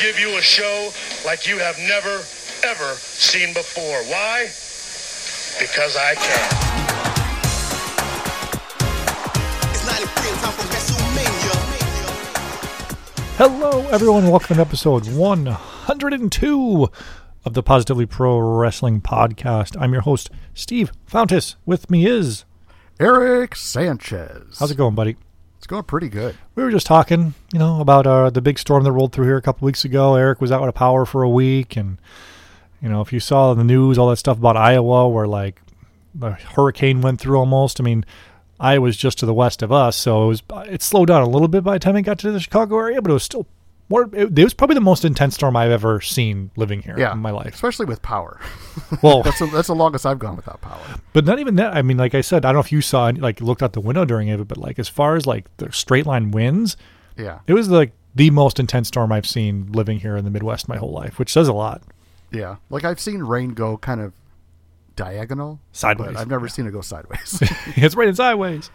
give you a show like you have never, ever seen before. Why? Because I can. It's 93 and time for WrestleMania. Hello, everyone. Welcome to episode 102 of the Positively Pro Wrestling Podcast. I'm your host, Steve Fountas. With me is. Eric Sanchez. How's it going, buddy? Going pretty good. We were just talking, you know, about uh, the big storm that rolled through here a couple weeks ago. Eric was out of power for a week, and you know, if you saw the news, all that stuff about Iowa, where like the hurricane went through almost. I mean, Iowa's just to the west of us, so it was it slowed down a little bit by the time it got to the Chicago area, but it was still more. It, it was probably the most intense storm I've ever seen living here Yeah, in my life. especially with power. Well, that's the, that's the longest I've gone without power. but not even that. I mean, like I said, I don't know if you saw like looked out the window during it, but like as far as like the straight line winds, Yeah, it was like the most intense storm I've seen living here in the Midwest my whole life, which says a lot. yeah. Like I've seen rain go kind of diagonal, Sideways, But I've never yeah. seen it go sideways. it's raining sideways.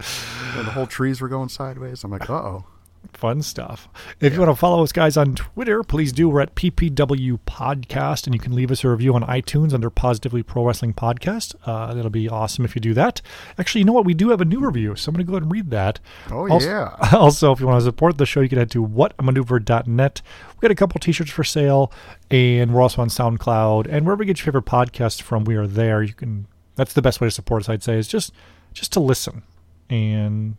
and the whole trees were going sideways. I'm like, uh oh. Fun stuff. If you want to follow us guys on Twitter, please do. We're at PPW Podcast, and you can leave us a review on iTunes under Positively Pro Wrestling Podcast. Uh, that'll be awesome if you do that. Actually, you know what? We do have a new review, so I'm going to go ahead and read that. Oh, also, yeah. Also, if you want to support the show, you can head to whatamaneuver.net. We got a couple t-shirts for sale, and we're also on SoundCloud and wherever you get your favorite podcast from. We are there. You can. That's the best way to support us. I'd say is just just to listen and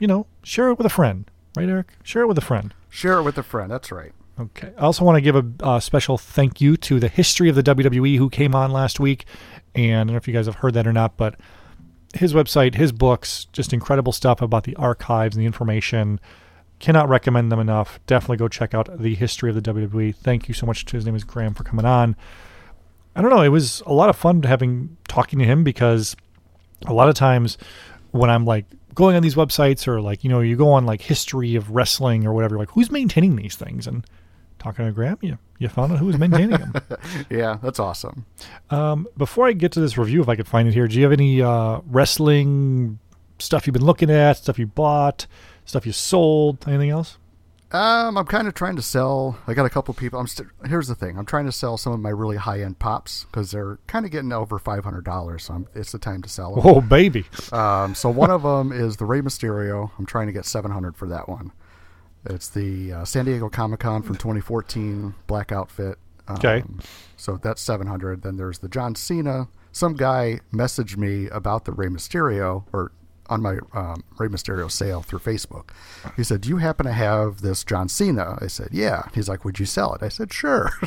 you know share it with a friend. Right, Eric? Share it with a friend. Share it with a friend. That's right. Okay. I also want to give a uh, special thank you to the history of the WWE who came on last week. And I don't know if you guys have heard that or not, but his website, his books, just incredible stuff about the archives and the information. Cannot recommend them enough. Definitely go check out the history of the WWE. Thank you so much to his name is Graham for coming on. I don't know. It was a lot of fun having talking to him because a lot of times when I'm like going on these websites or like you know you go on like history of wrestling or whatever, like who's maintaining these things and talking to Graham, you you found out who was maintaining them. Yeah, that's awesome. Um, before I get to this review, if I could find it here, do you have any uh, wrestling stuff you've been looking at, stuff you bought, stuff you sold, anything else? Um, I'm kind of trying to sell. I got a couple people. I'm st- here's the thing. I'm trying to sell some of my really high end pops because they're kind of getting over five hundred dollars. So I'm, it's the time to sell them. Oh baby, Um, so one of them is the Rey Mysterio. I'm trying to get 700 for that one. It's the uh, San Diego Comic Con from 2014 black outfit. Um, Okay. So that's 700. Then there's the John Cena. Some guy messaged me about the Rey Mysterio or on my um, Rey Mysterio sale through Facebook. He said, "Do you happen to have this John Cena?" I said, "Yeah." He's like, "Would you sell it?" I said, "Sure."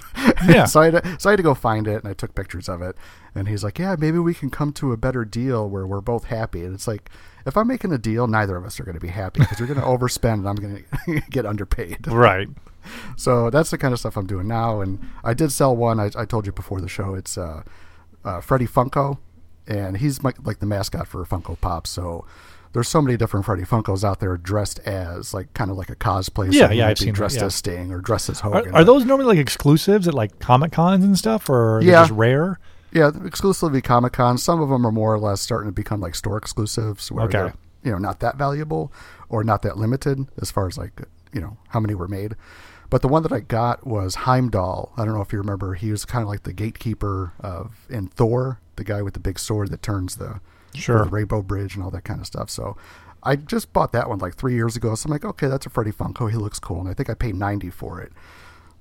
Yeah. so I had to, so I had to go find it, and I took pictures of it. And he's like, "Yeah, maybe we can come to a better deal where we're both happy." And it's like, if I'm making a deal, neither of us are going to be happy because you're going to overspend, and I'm going to get underpaid. right? So that's the kind of stuff I'm doing now. And I did sell one. I, I told you before the show. It's uh, uh, Freddy Funko, and he's my, like the mascot for Funko Pop. So there's so many different Freddy Funkos out there dressed as like kind of like a cosplay. Yeah, yeah, I've seen that, dressed yeah. as Sting or dressed as Hogan. Are, are those normally like exclusives at like Comic Cons and stuff, or Yeah. just rare? Yeah, exclusively Comic Con. Some of them are more or less starting to become like store exclusives, where Okay. they're you know not that valuable or not that limited as far as like you know how many were made. But the one that I got was Heimdall. I don't know if you remember. He was kind of like the gatekeeper of in Thor, the guy with the big sword that turns the Sure. the Rainbow Bridge and all that kind of stuff. So I just bought that one like three years ago. So I'm like, okay, that's a Freddy Funko. He looks cool, and I think I paid ninety for it.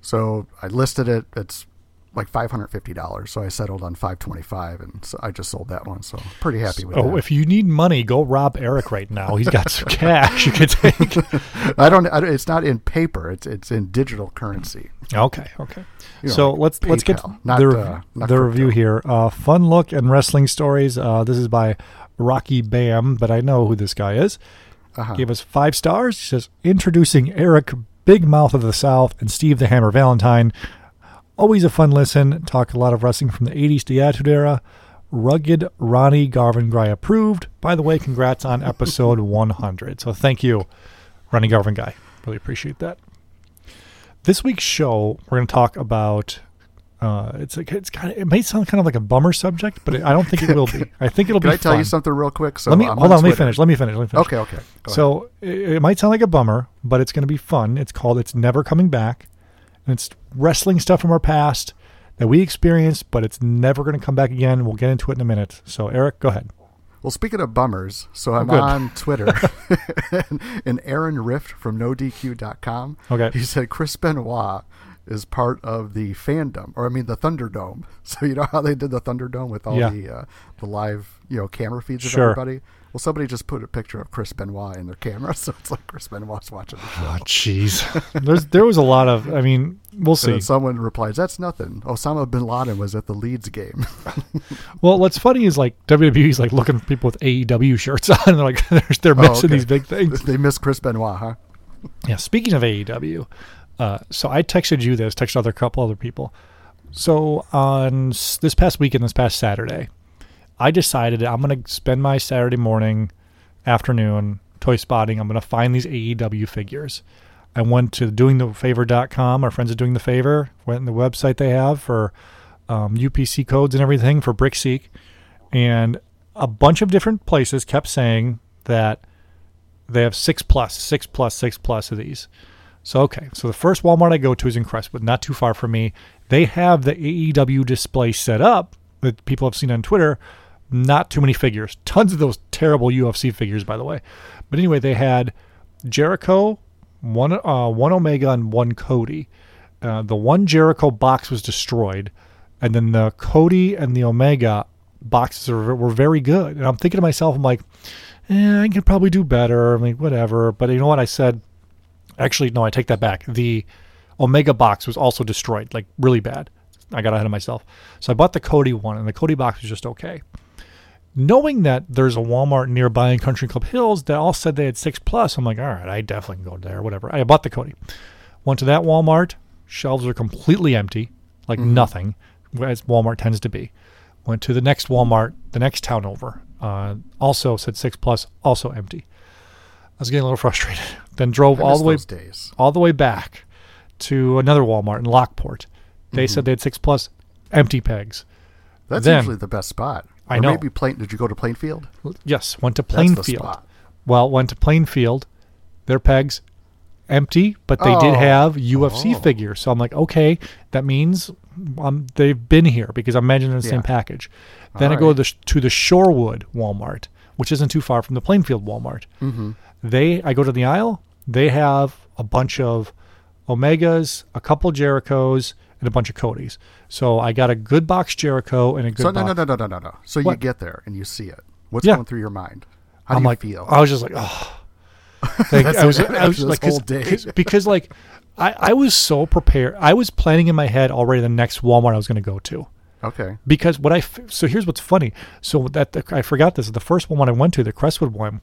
So I listed it. It's like five hundred fifty dollars. So I settled on five twenty five, and so I just sold that one. So pretty happy with it. Oh, that. if you need money, go rob Eric right now. He's got some cash you could take. I don't. I don't. It's not in paper. It's it's in digital currency. Okay, okay. You know, so like let's let's get not, the, uh, not the review here. Uh, fun look and wrestling stories. Uh, this is by Rocky Bam, but I know who this guy is. Uh-huh. Gave us five stars. He says introducing Eric Big Mouth of the South, and Steve the Hammer Valentine. Always a fun listen. Talk a lot of wrestling from the 80s to the Attitude Era. Rugged Ronnie Garvin Guy approved. By the way, congrats on episode 100. So thank you, Ronnie Garvin Guy. Really appreciate that. This week's show, we're going to talk about. Uh, it's like it's kind of, it may sound kind of like a bummer subject, but I don't think it will be. I think it'll Can be. I tell you something real quick? So let me I'm hold on. Let me finish. Let me finish. Let me finish. Okay, okay. Go So it, it might sound like a bummer, but it's going to be fun. It's called "It's Never Coming Back." And it's wrestling stuff from our past that we experienced, but it's never going to come back again. We'll get into it in a minute. So Eric, go ahead. Well, speaking of bummers, so I'm good. on Twitter, and Aaron Rift from NoDQ.com. Okay. He said Chris Benoit is part of the fandom, or I mean the Thunderdome. So you know how they did the Thunderdome with all Yeah. the uh, the live you know camera feeds of Sure. everybody. Well, somebody just put a picture of Chris Benoit in their camera, so it's like Chris Benoit's watching the show. Oh, jeez. There's there was a lot of. I mean, we'll And see. then someone replies, "That's nothing." Osama bin Laden was at the Leeds game. Well, what's funny is like WWE's like looking for people with AEW shirts on, and they're like they're, they're Oh, missing okay. these big things. they miss Chris Benoit, huh? Yeah, speaking of AEW, uh, so I texted you this, texted other couple other people. So on s- this past weekend, this past Saturday, I decided I'm going to spend my Saturday morning, afternoon toy spotting. I'm going to find these AEW figures. I went to doingthefavor.com. Our friends at Doing the Favor went in the website they have for um, UPC codes and everything for BrickSeek, and a bunch of different places kept saying that they have six plus, six plus, six plus of these. So okay, so the first Walmart I go to is in Crestwood, not too far from me. They have the AEW display set up that people have seen on Twitter. Not too many figures, tons of those terrible UFC figures, by the way. But anyway, they had Jericho, one uh, one Omega, and one Cody. Uh, the one Jericho box was destroyed, and then the Cody and the Omega boxes are, were very good. And I'm thinking to myself, I'm like, eh, I could probably do better. I mean, whatever. But you know what? I said, actually, no, I take that back. The Omega box was also destroyed, like really bad. I got ahead of myself. So I bought the Cody one, and the Cody box was just okay. Knowing that there's a Walmart nearby in Country Club Hills that all said they had six plus, I'm like, all right, I definitely can go there, whatever. I bought the Cody. Went to that Walmart. Shelves are completely empty, like nothing, as Walmart tends to be. Went to the next Walmart, the next town over. Uh, also said six plus, also empty. I was getting a little frustrated. Then drove all the way days. all the way back to another Walmart in Lockport. They said they had six plus empty pegs. That's Then- usually the best spot. I Or know. Maybe Plain. Did you go to Plainfield? Yes, went to Plainfield. Well, went to Plainfield. Their pegs empty, but they did Oh. have UFC Oh. figures. So I'm like, okay, that means um, they've been here because I'm imagining the same package. Then I go right. to the, to the Shorewood Walmart, which isn't too far from the Plainfield Walmart. Mm-hmm. They, I go to the aisle. They have a bunch of Omegas, a couple Jerichos, and a bunch of Codys. So I got a good box Jericho and a good So no, box. no, no, no, no, no, no. So you get there and you see it. What's Yeah. going through your mind? How I'm do you like, feel? I was just like, oh. Like, I was. I was like, whole day. 'cause- because like, I, I was so prepared. I was planning in my head already the next Walmart I was going to go to. okay. Because what I f- so here's what's funny. So that the, I forgot this. The first one I went to, the Crestwood one.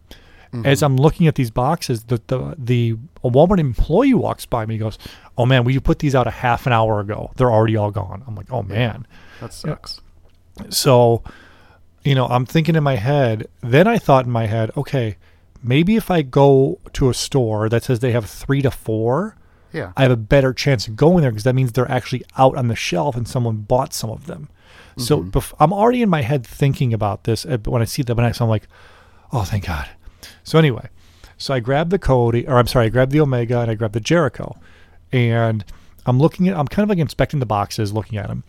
Mm-hmm. As I'm looking at these boxes, the the the a Walmart employee walks by me. Goes, "Oh man, we put these out a half an hour ago. They're already all gone." I'm like, "Oh man." That sucks. So, you know, I'm thinking in my head. Then I thought in my head, okay, maybe if I go to a store that says they have three to four, Yeah. I have a better chance of going there because that means they're actually out on the shelf and someone bought some of them. So bef- I'm already in my head thinking about this uh, when I see them next. I'm like, oh, thank God. So anyway, so I grabbed the Cody, or I'm sorry, I grabbed the Omega and I grabbed the Jericho, and I'm looking at, I'm kind of like inspecting the boxes, looking at them,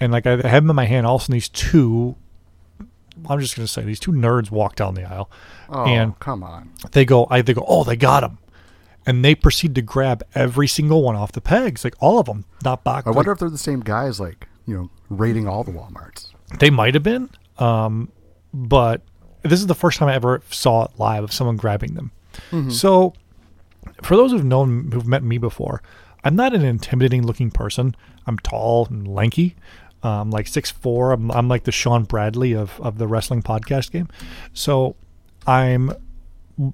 and like I have them in my hand. All of a sudden, these two, I'm just gonna say these two nerds walk down the aisle, oh, and come on. they go, I they go, oh, they got them, and they proceed to grab every single one off the pegs, like all of them, not box. I wonder if they're the same guys, like you know, raiding all the WalMarts. They might have been, um, but this is the first time I ever saw it live of someone grabbing them. So, for those who've known, who've met me before, I'm not an intimidating looking person. I'm tall and lanky. Um, like six four. I'm, I'm like the Shawn Bradley of of the wrestling podcast game. So, I'm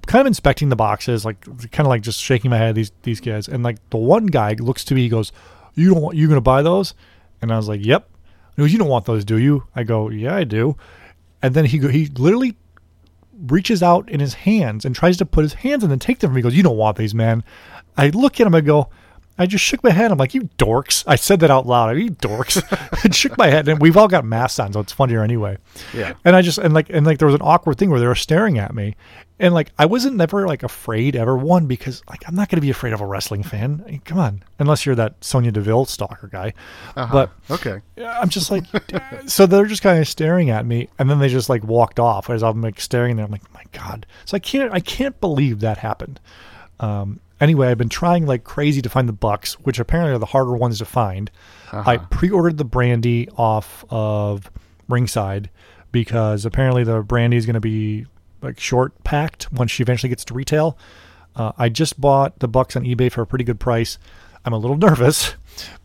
kind of inspecting the boxes, like kind of like just shaking my head at these these guys, and like the one guy looks to me, he goes, "You don't want you gonna buy those?" And I was like, "Yep." He goes, "You don't want those, do you?" I go, "Yeah, I do." And then he he literally reaches out in his hands and tries to put his hands in and take them from me. He goes, "You don't want these, man." I look at him. I go. I just shook my head. I'm like, "You dorks!" I said that out loud. I, you dorks, and shook my head. And we've all got masks on, so it's funnier anyway. Yeah. And I just and like and like there was an awkward thing where they were staring at me, and like I wasn't never like afraid ever one because like I'm not going to be afraid of a wrestling fan. I mean, come on, unless you're that Sonya Deville stalker guy. But Okay. I'm just like, so they're just kind of staring at me, and then they just like walked off as I'm like staring there. I'm like, my God. So I can't, I can't believe that happened. Um, anyway, I've been trying like crazy to find the bucks, which apparently are the harder ones to find. I pre-ordered the Brandi off of Ringside because apparently the Brandi is going to be like short packed once she eventually gets to retail. Uh, I just bought the bucks on eBay for a pretty good price. I'm a little nervous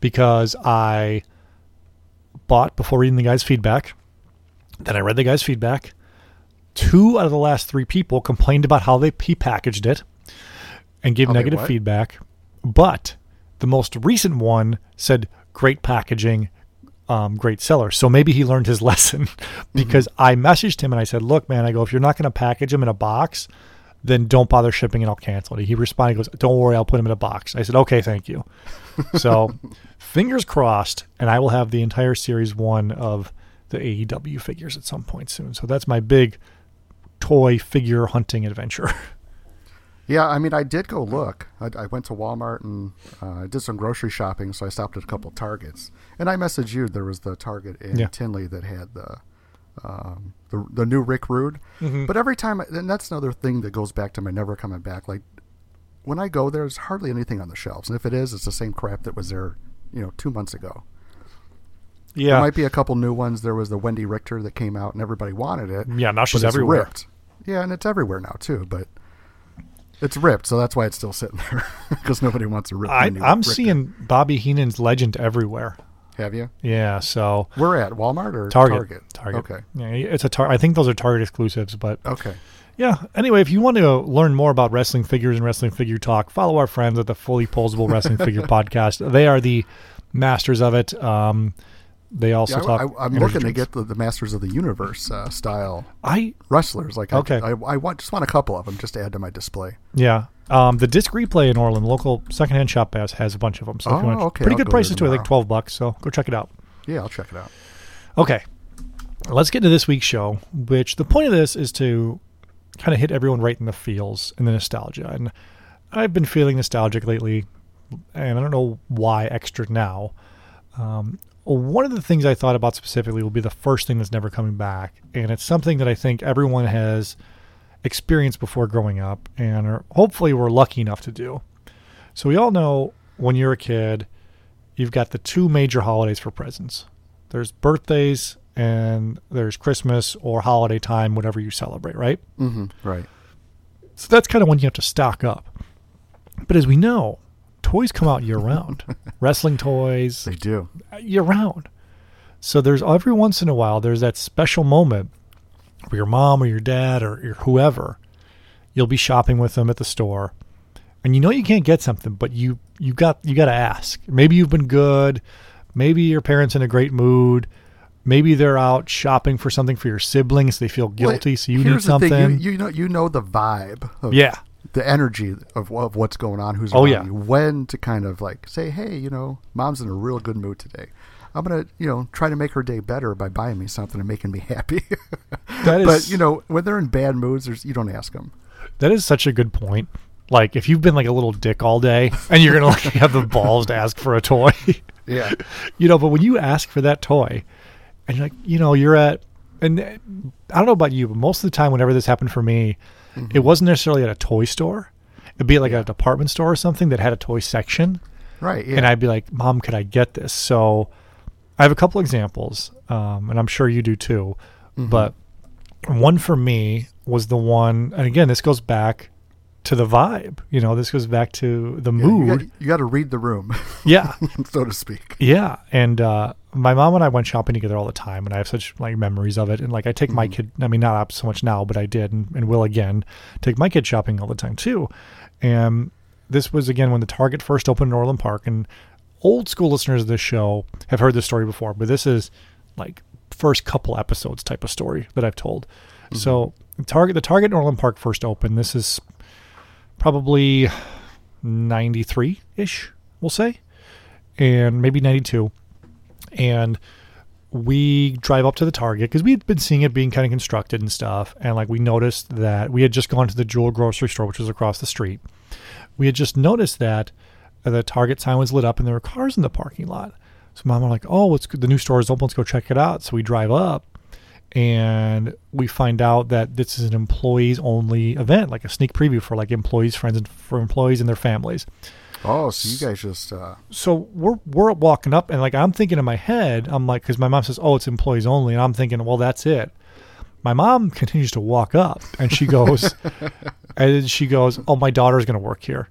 because I bought before reading the guy's feedback. Then I read the guy's feedback. Two out of the last three people complained about how they he packaged it and gave negative feedback. But the most recent one said great packaging, um, great seller. So maybe he learned his lesson because I messaged him and I said, "Look, man, I go if you're not going to package them in a box, then don't bother shipping and I'll cancel it." He responded, he "Goes, don't worry, I'll put them in a box." I said, "Okay, thank you." So fingers crossed, and I will have the entire series one of the AEW figures at some point soon. So that's my big toy figure hunting adventure. Yeah, I mean, I did go look. I, I went to Walmart and uh, I did some grocery shopping, so I stopped at a couple Targets. And I messaged you. There was the Target in Yeah. Tinley that had the um, the, the new Rick Rude. Mm-hmm. But every time, I, and that's another thing that goes back to my never coming back. Like when I go, there's hardly anything on the shelves, and if it is, it's the same crap that was there, you know, two months ago. Yeah, there might be a couple new ones. There was the Wendi Richter that came out, and everybody wanted it. Yeah, now she's everywhere. Ripped. Yeah, and it's everywhere now too. But it's ripped, so that's why it's still sitting there because nobody wants to rip. I, Richter. seeing Bobby Heenan's legend everywhere. Have you? Yeah, so We're at Walmart or Target, Target. Target. Okay. Yeah, it's a tar- I think those are Target exclusives, but Okay. yeah. Anyway, if you want to learn more about wrestling figures and wrestling figure talk, follow our friends at the Fully Posable Wrestling Figure Podcast. They are the masters of it. Um, they also Yeah, talk. I, am looking to get the, the Masters of the Universe uh, style I wrestlers. Like, Okay. I, I, I want just want a couple of them just to add to my display. yeah. Um, the disc replay in Orland, local secondhand shop has, has a bunch of them. So if you Oh, want, okay, pretty I'll good go prices too. I think twelve bucks. So go check it out. Yeah, I'll check it out. Okay. Let's get into this week's show, which the point of this is to kind of hit everyone right in the feels and the nostalgia. And I've been feeling nostalgic lately, and I don't know why extra now. Um, one of the things I thought about specifically will be the first thing that's never coming back. And it's something that I think everyone has experienced before growing up, and are, hopefully we're lucky enough to do. So we all know when you're a kid, you've got the two major holidays for presents. There's birthdays and there's Christmas or holiday time, whatever you celebrate, right? hmm Right. So that's kind of when you have to stock up. But as we know, toys come out year round. Wrestling toys, They do. year round. So there's every once in a while there's that special moment where your mom or your dad or your whoever you'll be shopping with them at the store and you know you can't get something but you you got you got to ask. Maybe you've been good, maybe your parents in a great mood, maybe they're out shopping for something for your siblings, they feel guilty Well, so you need something. thing, You, you know, you know the vibe. Of yeah. The energy of, of what's going on, who's Oh, yeah. you, when to kind of like say, hey, you know, mom's in a real good mood today. I'm gonna, you know, try to make her day better by buying me something and making me happy. That is but you know, when they're in bad moods, there's you don't ask them. That is such a good point. Like if you've been like a little dick all day and you're gonna like have the balls to ask for a toy, Yeah. you know. But when you ask for that toy, and you're like, you know, you're at, and uh, I don't know about you, but most of the time, whenever this happened for me, it wasn't necessarily at a toy store. It'd be like a department store or something that had a toy section, Right. Yeah. and I'd be like, "Mom, could I get this?" So I have a couple examples, um, and I'm sure you do too. But one for me was the one, and again, this goes back to the vibe. You know, this goes back to the You mood. got, you got to read the room, yeah. so to speak. Yeah, and uh, my mom and I went shopping together all the time, and I have such like memories of it. And like I take my kid, I mean not up so much now, but I did and, and will again take my kid shopping all the time too. And this was again when the Target first opened in Orland Park, and old school listeners of this show have heard this story before, but this is like first couple episodes type of story that I've told. So Target, the Target in Orland Park first opened. This is probably ninety three ish, we'll say, and maybe ninety two and we drive up to the Target because we had been seeing it being kind of constructed and stuff. And like we noticed that we had just gone to the Jewel grocery store, which was across the street. We had just noticed that the Target sign was lit up and there were cars in the parking lot. So mom was like, "Oh, it's the new store is open. Let's go check it out." So we drive up, and we find out that this is an employees only event, like a sneak preview for like employees, friends, and for employees and their families Oh, so you guys just uh, so we're we're walking up and like I'm thinking in my head, I'm like, because my mom says, "Oh, it's employees only," and I'm thinking, "Well, that's it." My mom continues to walk up, and she goes, and she goes, "Oh, my daughter's going to work here,"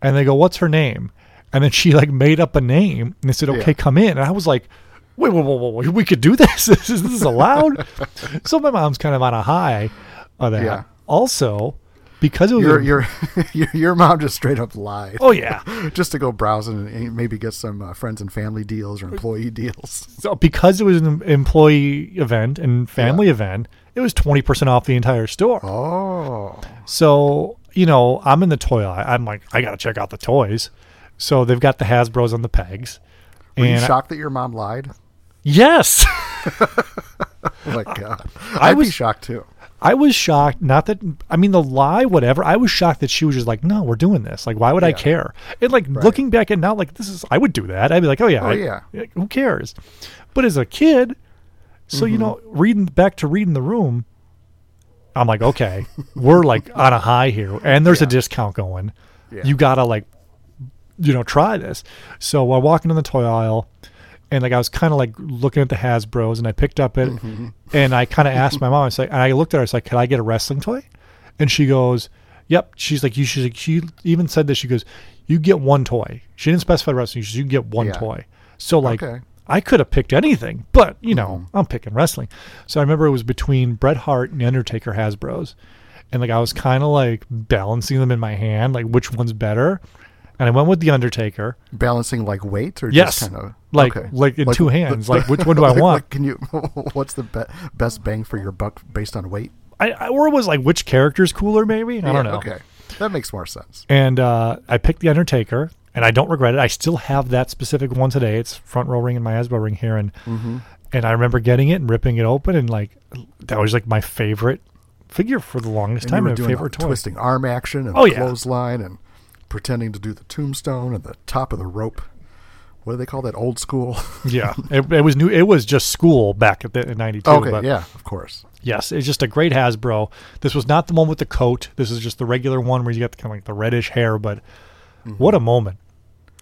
and they go, "What's her name?" And then she like made up a name, and they said, "Okay, Yeah. come in." And I was like, "Wait, wait, wait, wait, we could do this? this is this is allowed?" so my mom's kind of on a high of that. Yeah. Also, because it was your a- your your your mom just straight up lied. oh yeah, just to go browsing and maybe get some uh, friends and family deals or employee deals. So because it was an employee event and family event, it was twenty percent off the entire store. Oh, So you know, I'm in the toy aisle. I'm like, I gotta check out the toys. So they've got the Hasbro's on the pegs. were you and I- shocked that your mom lied? Yes, Oh my god, I I'd be was- shocked too. I was shocked. Not that I mean the lie, whatever. I was shocked that she was just like, no, we're doing this. Like, why would I care? And like looking back at now, like this is, I would do that. I'd be like, oh yeah, Oh, I- yeah. like, who cares? But as a kid, so Mm-hmm. you know, reading back to reading the room, I'm like, okay, we're like on a high here, and there's a discount going. Yeah. You gotta like, you know, try this. So while walking in the toy aisle, and like I was kind of like looking at the Hasbro's, and I picked up it, Mm-hmm. and I kind of asked my mom, I was like, and I looked at her, I was like, can I get a wrestling toy? And she goes, yep. She's like, you should. She even said this. She goes, you get one toy. She didn't specify wrestling. She said, you get one Yeah. toy. So like. Okay. I could have picked anything, but you know, I'm picking wrestling. So I remember it was between Bret Hart and the Undertaker Hasbro's. And like I was kind of like balancing them in my hand, like which one's better. And I went with the Undertaker. Balancing like weight or Yes. just kind of Like- like in two hands. Like, which one do I want? like, can you? What's the be- best bang for your buck based on weight? I, I or it was like which character's cooler, maybe. I Yeah, don't know. Okay, that makes more sense. And uh, I picked the Undertaker, and I don't regret it. I still have that specific one today. It's front row ring and my Hasbro ring here, and Mm-hmm. and I remember getting it and ripping it open, and like that was like my favorite figure for the longest And time. you were My doing favorite twisting arm action and Oh, yeah. clothesline and pretending to do the tombstone and the top of the rope. What do they call that? Old school. Yeah, it, it was new. It was just school back at the, in '92. okay, but yeah, of course. Yes, it's just a great Hasbro. This was not the one with the coat. This is just the regular one where you got the kind of like the reddish hair. But what a moment!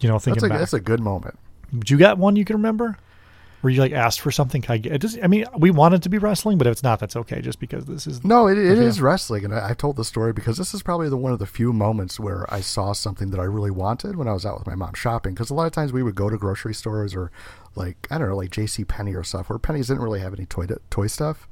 You know, thinking Mm-hmm. That's a back. that's a good moment. Did you got one you can remember? Where you like asked for something? Can I get? It does, I mean, we want it to be wrestling, but if it's not, that's okay. Just because this is No, it, it is wrestling, and I, I've told the story because this is probably the one of the few moments where I saw something that I really wanted when I was out with my mom shopping. Because a lot of times we would go to grocery stores or like I don't know, like J.C. Penney or stuff, where Penney's didn't really have any toy toy stuff,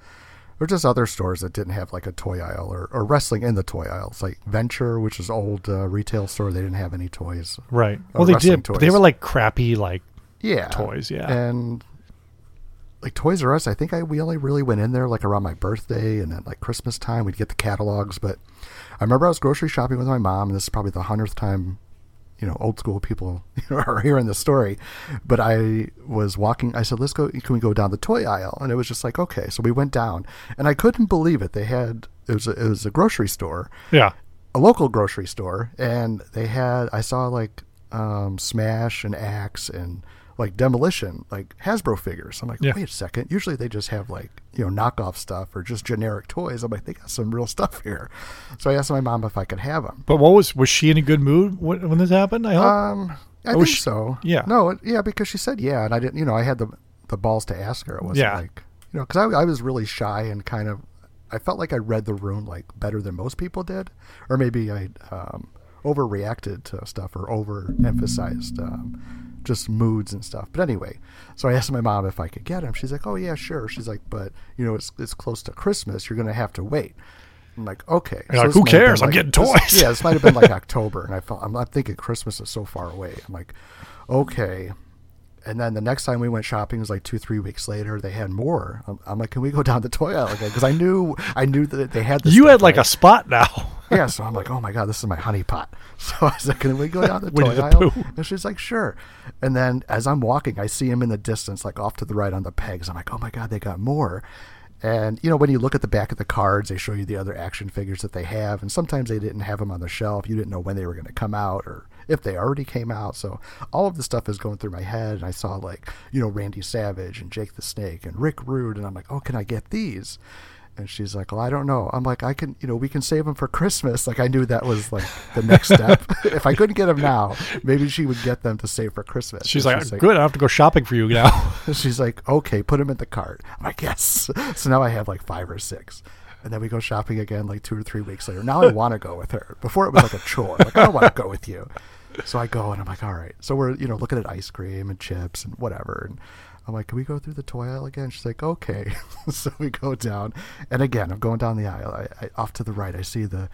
or just other stores that didn't have like a toy aisle or, or wrestling in the toy aisles, like Venture, which is old uh, retail store. They didn't have any toys. right. Well, they did. but They were like crappy, like Yeah, Toys, yeah. and like Toys R Us. I think I we only really went in there like around my birthday and at like Christmas time. We'd get the catalogs, but I remember I was grocery shopping with my mom, and this is probably the hundredth time. You know, old school people are hearing the story, but I was walking. I said, "Let's go. Can we go down the toy aisle?" And it was just like, "Okay." So we went down, and I couldn't believe it. They had it was a, it was a grocery store, yeah, a local grocery store, and they had I saw like um, Smash and Axe and like Demolition, like Hasbro figures. I'm like, Yeah. wait a second. Usually they just have like you know knockoff stuff or just generic toys. I'm like, they got some real stuff here. So I asked my mom if I could have them. But what was was she in a good mood when, when this happened? I hope. Um, I Or think she- so. yeah. No, it- yeah, because she said yeah, and I didn't. You know, I had the the balls to ask her. It wasn't Yeah. like you know, because I, I was really shy and kind of. I felt like I read the room like better than most people did, or maybe I um, overreacted to stuff or overemphasized um, just moods and stuff. But anyway, so I asked my mom if I could get him. She's like, "Oh yeah, sure." She's like, "But you know, it's it's close to Christmas. You're gonna have to wait." I'm like, "Okay." You're like, "Who might have been, cares? I'm getting this- toys." yeah, this might have been like October, and I felt I'm, I'm thinking Christmas is so far away. I'm like, "Okay." And then the next time we went shopping was like two, three weeks later. They had more. I'm, I'm like, "Can we go down the toy aisle again?" Because I knew, I knew that they had. This You stuff, had like right? a spot now. yeah, so I'm like, oh my god, this is my honey pot. So I was like, can we go down the toy aisle? Pooh. And she's like, sure. And then as I'm walking, I see him in the distance, like off to the right on the pegs. I'm like, oh my god, they got more. And you know, when you look at the back of the cards, they show you the other action figures that they have, and sometimes they didn't have them on the shelf. You didn't know when they were going to come out or if they already came out. So all of this stuff is going through my head, and I saw like you know Randy Savage and Jake the Snake and Rick Rude, and I'm like, oh, can I get these? And she's like, "Well, I don't know." I'm like, "I can, you know, we can save them for Christmas." Like I knew that was like the next step. if I couldn't get them now, maybe she would get them to save for Christmas. She's And like, good. I have to go shopping for you now. She's like, "Okay, put them in the cart." I'm like, "Yes." So now I have like five or six. And then we go shopping again like two or three weeks later. Now I want to go with her. Before it was like a chore. Like I don't want to go with you. So I go and I'm like, all right. So we're you know looking at ice cream and chips and whatever. And I'm like, can we go through the toy aisle again? She's like, okay. so we go down, and again, I'm going down the aisle. I, I off to the right, I see the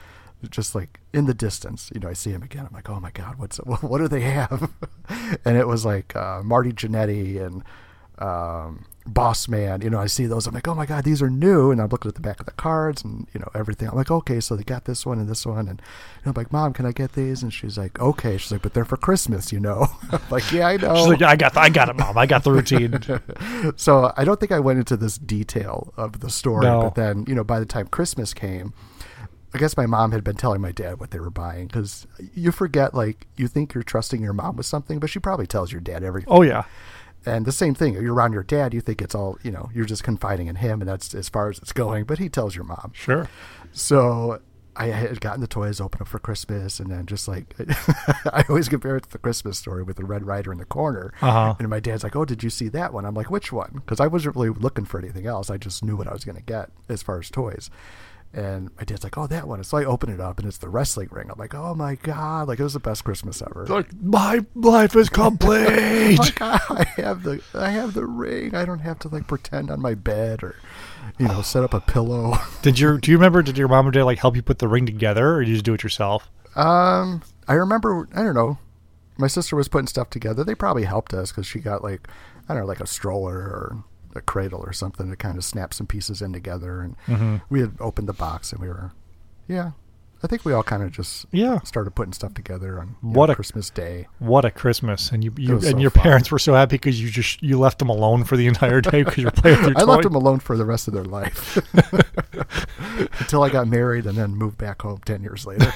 just like in the distance, you know, I see him again. I'm like, oh my god, what's what do they have? and it was like uh, Marty Jannetty and um, Boss Man. You know, I see those. I'm like, oh my god, these are new. And I'm looking at the back of the cards and you know everything. I'm like, okay, so they got this one and this one. And you know, I'm like, mom, can I get these? And she's like, okay. She's like, but they're for Christmas, you know. I'm like, yeah, I know. She's like, I got, the, I got it, mom. I got the routine. so I don't think I went into this detail of the story, No. but then you know by the time Christmas came, I guess my mom had been telling my dad what they were buying because you forget like you think you're trusting your mom with something, but she probably tells your dad everything. oh yeah, And the same thing, you're around your dad, you think it's all you know, you're just confiding in him, and that's as far as it's going. But he tells your mom. sure. So I had gotten the toys open up for Christmas, and then just like I always compare it to the Christmas story with the Red Ryder in the corner. Uh-huh. And my dad's like, "Oh, did you see that one?" I'm like, "Which one?" Because I wasn't really looking for anything else. I just knew what I was going to get as far as toys. And my dad's like, "Oh, that one." So I open it up, and it's the wrestling ring. I'm like, "Oh my god!" Like it was the best Christmas ever. Like my life is complete. Like, I have the I have the ring. I don't have to like pretend on my bed or you know set up a pillow. did your Do you remember? Did your mom or dad like help you put the ring together, or did you just do it yourself? Um, I remember. I don't know. My sister was putting stuff together. They probably helped us because she got like I don't know, like a stroller or a cradle or something to kind of snap some pieces in together. And Mm-hmm. we had opened the box and we were, yeah. I think we all kind of just Yeah. started putting stuff together on What know, a- Christmas Day. What a Christmas! And you, you and so your fun. parents were so happy because you just you left them alone for the entire day because you're playing with your I toy. left them alone for the rest of their life until I got married and then moved back home ten years later.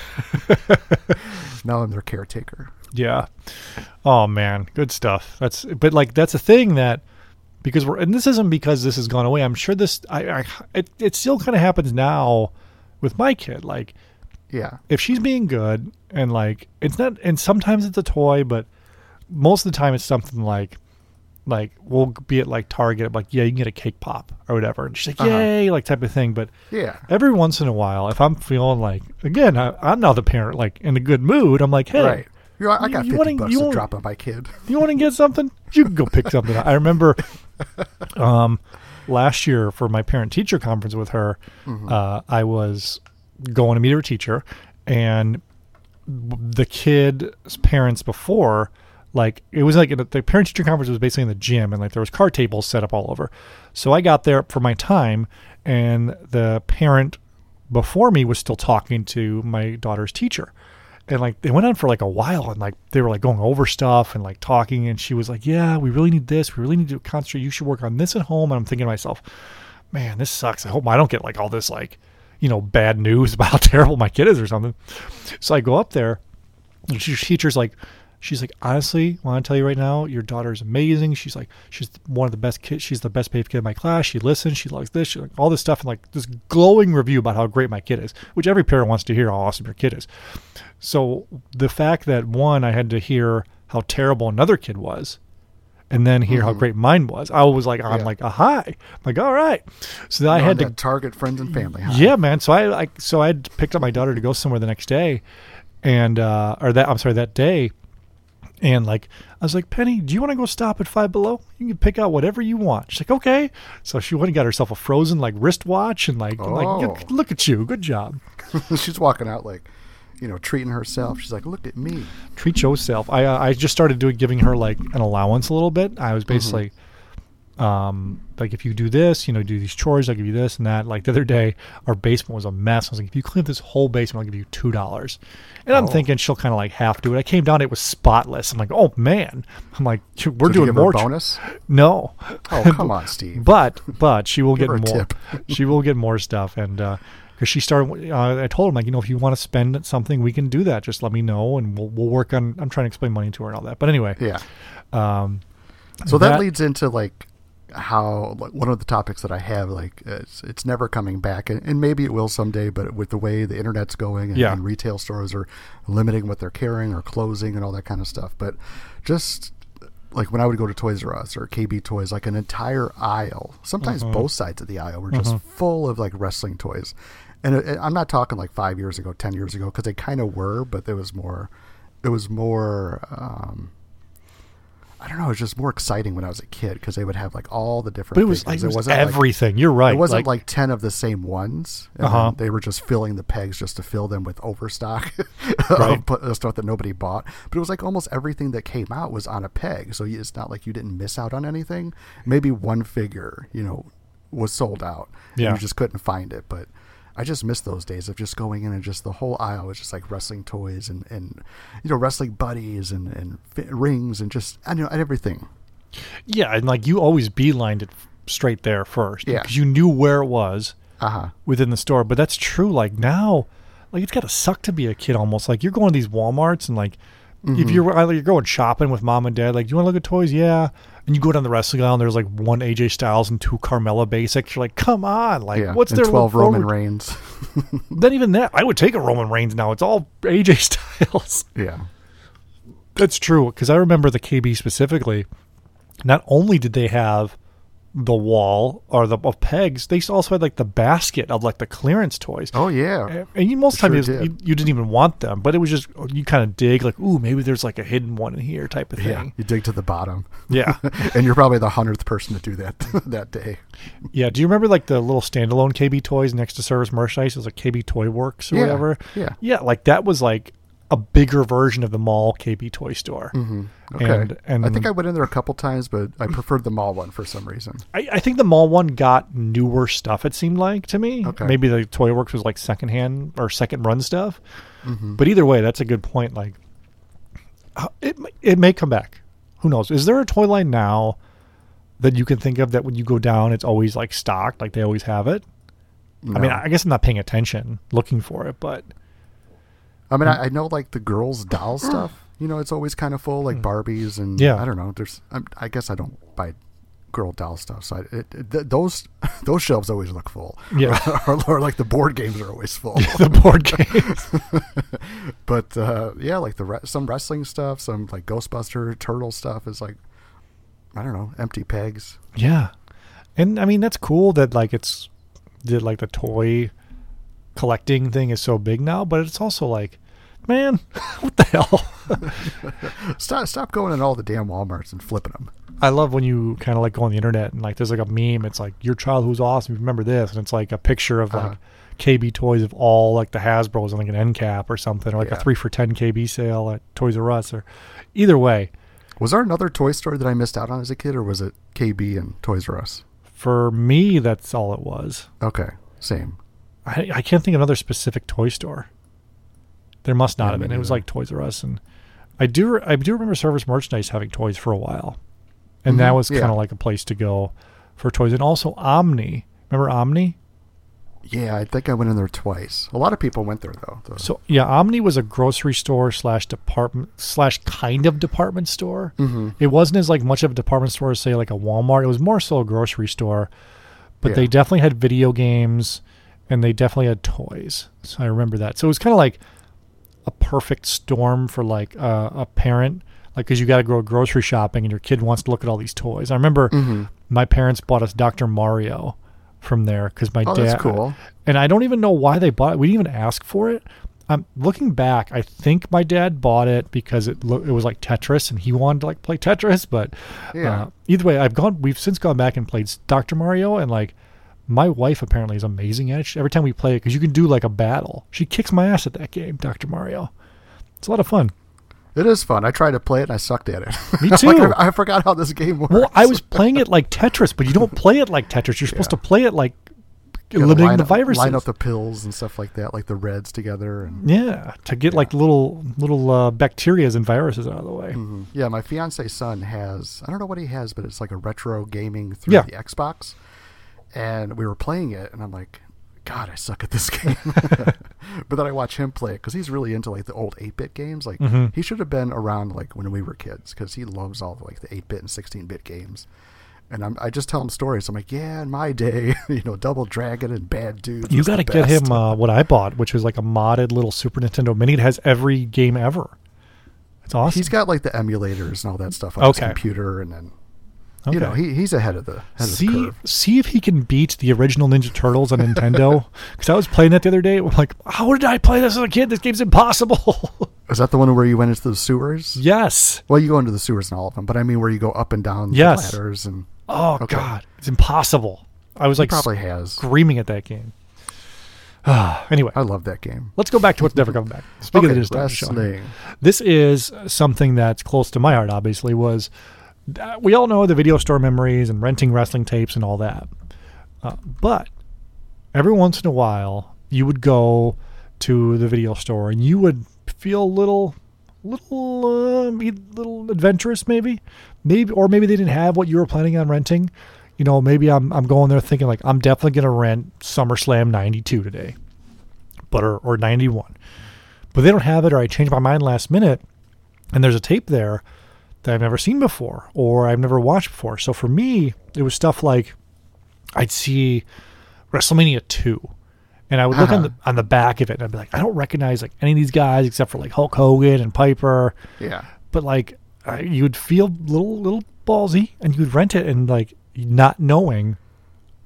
now I'm their caretaker. Yeah. Oh man, good stuff. That's but like that's a thing that because we're and this isn't because this has gone away. I'm sure this I, I it it still kind of happens now with my kid. Like Yeah. if she's being good and like it's not and sometimes it's a toy, but most of the time it's something like like we'll be at like Target, like yeah, you can get a cake pop or whatever, and she's like, Uh-huh. yay, like type of thing. But Yeah. every once in a while, if I'm feeling like again, I, I'm now the parent, like in a good mood, I'm like, hey, Right. You know, I got you 50 wanna- bucks you to drop on my kid. you want to get something? You can go pick something. up. I remember um, last year for my parent teacher conference with her, uh, I was going to meet her teacher, and the kid's parents before, like it was like a- the parent teacher conference was basically in the gym, and like there was card tables set up all over. So I got there for my time, and the parent before me was still talking to my daughter's teacher and like they went on for like a while and like they were like going over stuff and like talking and she was like yeah we really need this. We really need to concentrate. You should work on this at home. And i'm thinking to myself man this sucks. I hope i don't get like all this like you know bad news about how terrible my kid is or something. So i go up there and she, teacher's like she's like honestly i want to tell you right now your daughter is amazing she's like she's one of the best kids she's the best behaved kid in my class she listens she likes this she like all this stuff and like this glowing review about how great my kid is which every parent wants to hear how awesome your kid is so the fact that one i had to hear how terrible another kid was and then hear how great mine was. I was like on Mm-hmm. Yeah. like a high. I'm like, all right. So then I had to target friends and family. Huh? yeah, man. So I like so I had picked up my daughter to go somewhere the next day, and uh, or that I'm sorry that day, and like I was like Penny, do you want to go stop at Five Below? You can pick out whatever you want. She's like okay. So she went and got herself a frozen like wristwatch and like I'm like Oh. "Look- look at you, good job. She's walking out like, you know, treating herself. She's like, look at me. Treat yourself. I uh, I just started doing giving her like an allowance a little bit. I was basically. Um, like if you do this, you know, do these chores, I'll give you this and that. Like the other day, our basement was a mess. I was like, if you clean up this whole basement, I'll give you two dollars. And I'm Oh. thinking she'll kind of like half do it. I came down, it was spotless. I'm like, oh man. I'm like, we're you doing give her a more. ch- bonus. no. Oh, come on, Steve. But but she will get more. she will get more stuff, and because she started, uh, I told him like, you know, if you want to spend something, we can do that. Just let me know, and we'll we'll work on. I'm trying to explain money to her and all that. But anyway, Yeah. um, So that, that- leads into like how like one of the topics that I have like it's, it's never coming back and, and maybe it will someday but with the way the internet's going and, Yeah. and retail stores are limiting what they're carrying or closing and all that kind of stuff but just like when I would go to Toys R Us or KB Toys like an entire aisle sometimes Mm-hmm. both sides of the aisle were just full of like wrestling toys and it, I'm not talking like 5 years ago 10 years ago cuz they kind of were but there was more it was more um I don't know. It was just more exciting when I was a kid because they would have like all the different. but it was like it was wasn't like- everything. You're right. it wasn't like, ten of the same ones. Uh-huh. They were just filling the pegs just to fill them with overstock Right. of stuff that nobody bought. But it was like almost everything that came out was on a peg, so it's not like you didn't miss out on anything. Maybe one figure, you know, was sold out. Yeah. you just couldn't find it. But I just miss those days of just going in and just the whole aisle was just like wrestling toys and and you know wrestling buddies and and rings and just I know and everything. yeah, and like you always beelined it straight there first. Yeah. because you knew where it was Uh huh. within the store. But that's true. Like now, like it's got to suck to be a kid almost. Like you're going to these WalMarts and like. Mm-hmm. If you're you're going shopping with mom and dad, like, do you want to look at toys? Yeah. And you go down the wrestling aisle and there's like one AJ Styles and two Carmella basics. You're like, come on, like, Yeah. what's there? twelve Roman forward- Reigns. Then even that, I would take a Roman Reigns now. It's all AJ Styles. yeah. That's true because I remember the KB specifically. Not only did they have the wall or the of pegs, they also had like the basket of like the clearance toys. Oh yeah. And- And you, most of the Sure you, did. you didn't even want them, but it was just you kind of dig like, ooh, maybe there's like a hidden one in here type of Yeah, thing. you dig to the bottom. Yeah, and you're probably the hundredth person to do that that day. yeah. Do you remember like the little standalone KB toys next to Service Merchandise? It was like KB Toy Works or Yeah, whatever. yeah. yeah. Like that was like a bigger version of the mall KB toy store. Mm-hmm. Okay. And and I think I went in there a couple times, but I preferred the mall one for some reason. I, I think the mall one got newer stuff. It seemed like to me. Okay. Maybe the Toy Works was like secondhand or second run stuff. Mm-hmm. But either way, that's a good point. Like, uh, it it may come back. Who knows? Is there a toy line now that you can think of that when you go down, it's always like stocked, like they always have it? I mean, I guess I'm not paying attention, looking for it, but I mean, I, I know like the girls' doll stuff. You know, it's always kind of full, like Barbies and. Yeah. I don't know. There's, I'm, I guess I don't buy girl doll stuff, so I, it, it, th- those those shelves always look full. Yeah. or, or like the board games are always full. the board games. but uh, yeah, like the re- some wrestling stuff, some like Ghostbuster turtle stuff is like I don't know, empty pegs. Yeah. And I mean that's cool that like it's that like the toy collecting thing is so big now, but it's also like, man, what the hell? Stop stop going in all the damn WalMarts and flipping them. I love when you kind of like go on the internet and like there's like a meme. It's like your child who's awesome. Remember this, and it's like a picture of like Uh-huh. KB toys of all like the Hasbro's and like an end cap or something, or like a three for ten KB sale at Toys R Us, or either way. Was there another toy store that I missed out on as a kid, or was it KB and Toys R Us? For me, that's all it was. Okay, same. I, I can't think of another specific toy store. There must not Yeah, have been. It was like Toys R Us, and I do I do remember Service Merchandise having toys for a while, and that Mhm, was kind of like a place to go for toys. And also Omni. Remember Omni? Yeah, I think I went in there twice. A lot of people went there though. So yeah, Omni was a grocery store slash department slash kind of department store. Mm-hmm. It wasn't as like much of a department store as say like a Walmart. It was more so a grocery store, but Yeah. they definitely had video games and they definitely had toys. So I remember that. So it was kind of like a perfect storm for like uh, a parent. like because you got to go grocery shopping and your kid wants to look at all these toys. I remember Mm-hmm. my parents bought us Dr. Mario from there because my Oh, dad. that's cool. And I don't even know why they bought it. We didn't even ask for it. I'm looking back. I think my dad bought it because it lo- it was like Tetris, and he wanted to like play Tetris. But Yeah. uh, either way, I've gone. We've since gone back and played Dr. Mario, and like my wife apparently is amazing at it. She- Every time we play it, because you can do like a battle, she kicks my ass at that game, Dr. Mario. It's a lot of fun. It is fun. I tried to play it and I sucked at it. Me Like, too. I, I forgot how this game works. Well, I was playing it like Tetris, but you don't play it like Tetris. You're supposed to play it like eliminating line the up- viruses. Line up the pills and stuff like that, like the reds together. And yeah, to get like little little uh, bacterias and viruses out of the way. Mm-hmm. yeah, my fiance son has. I don't know what he has, but it's like a retro gaming through Yeah. the Xbox. And we were playing it, and I'm like, God, I suck at this game. but then I watch him play it because he's really into like the old 8-bit games. Like Mm-hmm. he should have been around like when we were kids because he loves all the, like the 8-bit and 16-bit games. And I'm, I just tell him stories. I'm like, yeah, in my day, you know, Double Dragon and Bad Dudes. You got to get him uh, what I bought, which was like a modded little Super Nintendo Mini. It has every game ever. It's awesome. He's got like the emulators and all that stuff on his computer, and then okay. you know he, he's ahead of the ahead of the see curve. see if he can beat the original Ninja Turtles on Nintendo. Because I was playing that the other day. I'm like, how did I play this as a kid? This game's impossible. Is that the one where you went into the sewers? yes. Well, you go into the sewers in all of them, but I mean where you go up and down Yes. the ladders, and Oh Okay. God, it's impossible. I was he like probably has. screaming at that game. anyway, I love that game. let's go back to what's never coming back. Speaking okay, of show, wrestling. this is something that's close to my heart. Obviously, was we all know the video store memories and renting wrestling tapes and all that. Uh, but every once in a while, you would go to the video store and you would feel a little, little, uh, little adventurous, maybe, maybe, or maybe they didn't have what you were planning on renting. You know, maybe I'm I'm going there thinking like I'm definitely gonna rent SummerSlam '92 today, but or, or '91 but they don't have it or I change my mind last minute and there's a tape there that I've never seen before or I've never watched before. So for me, it was stuff like I'd see WrestleMania 2 and I would look on Uh-huh. the on the back of it and I'd be like, I don't recognize like any of these guys except for like Hulk Hogan and Piper. Yeah, But like I, you would feel little little ballsy and you'd rent it and like not knowing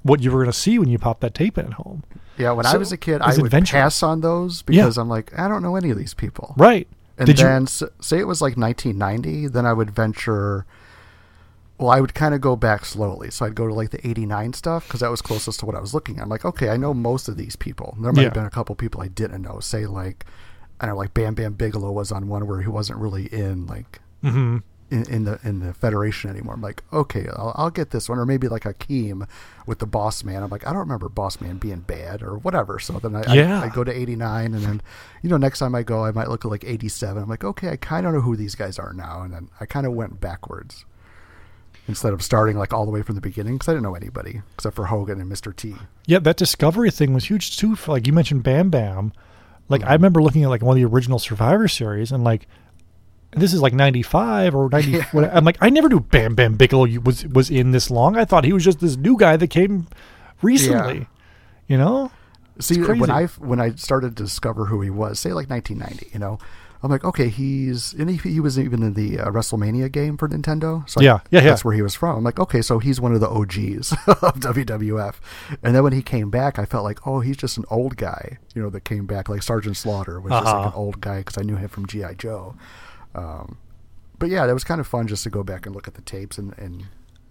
what you were going to see when you pop that tape in at home. yeah. When I was a kid, I would adventurous. pass on those because I'm like, I don't know any of these people. Right. And Did then s say it was like 1990, then I would venture. Well, I would kind of go back slowly. So I'd go to like the 89 stuff because that was closest to what I was looking at. I'm like, okay, I know most of these people. There might Yeah. have been a couple people I didn't know. Say like, I don't know, like Bam Bam Bigelow was on one where he wasn't really in like Mhm. In, in the in the Federation anymore. I'm like, okay, I'll, I'll get this one, or maybe like Akeem with the Boss Man. I'm like, I don't remember Boss Man being bad or whatever. So then I, Yeah. I, I go to 89, and then you know next time I go, I might look at like 87. I'm like, okay, I kind of know who these guys are now, and then I kind of went backwards instead of starting like all the way from the beginning because I didn't know anybody except for Hogan and Mr. T. Yeah, that discovery thing was huge too. For like you mentioned, Bam Bam. Like Mm-hmm. I remember looking at like one of the original Survivor series, and like this is like ninety five or ninety. Yeah. what- I'm like, I never knew Bam Bam Bigelow was was in this long. I thought he was just this new guy that came recently. You know? See, when I when I started to discover who he was, say like 1990, you know, I'm like, okay, he's and he, he was even in the uh, WrestleMania game for Nintendo. So I- Yeah, yeah, yeah. that's where he was from. I'm like, okay, so he's one of the OGs of WWF. And then when he came back, I felt like, oh, he's just an old guy, you know, that came back like Sergeant Slaughter was just like Uh-huh. an old guy because I knew him from GI Joe. Um, but yeah, that was kind of fun just to go back and look at the tapes and and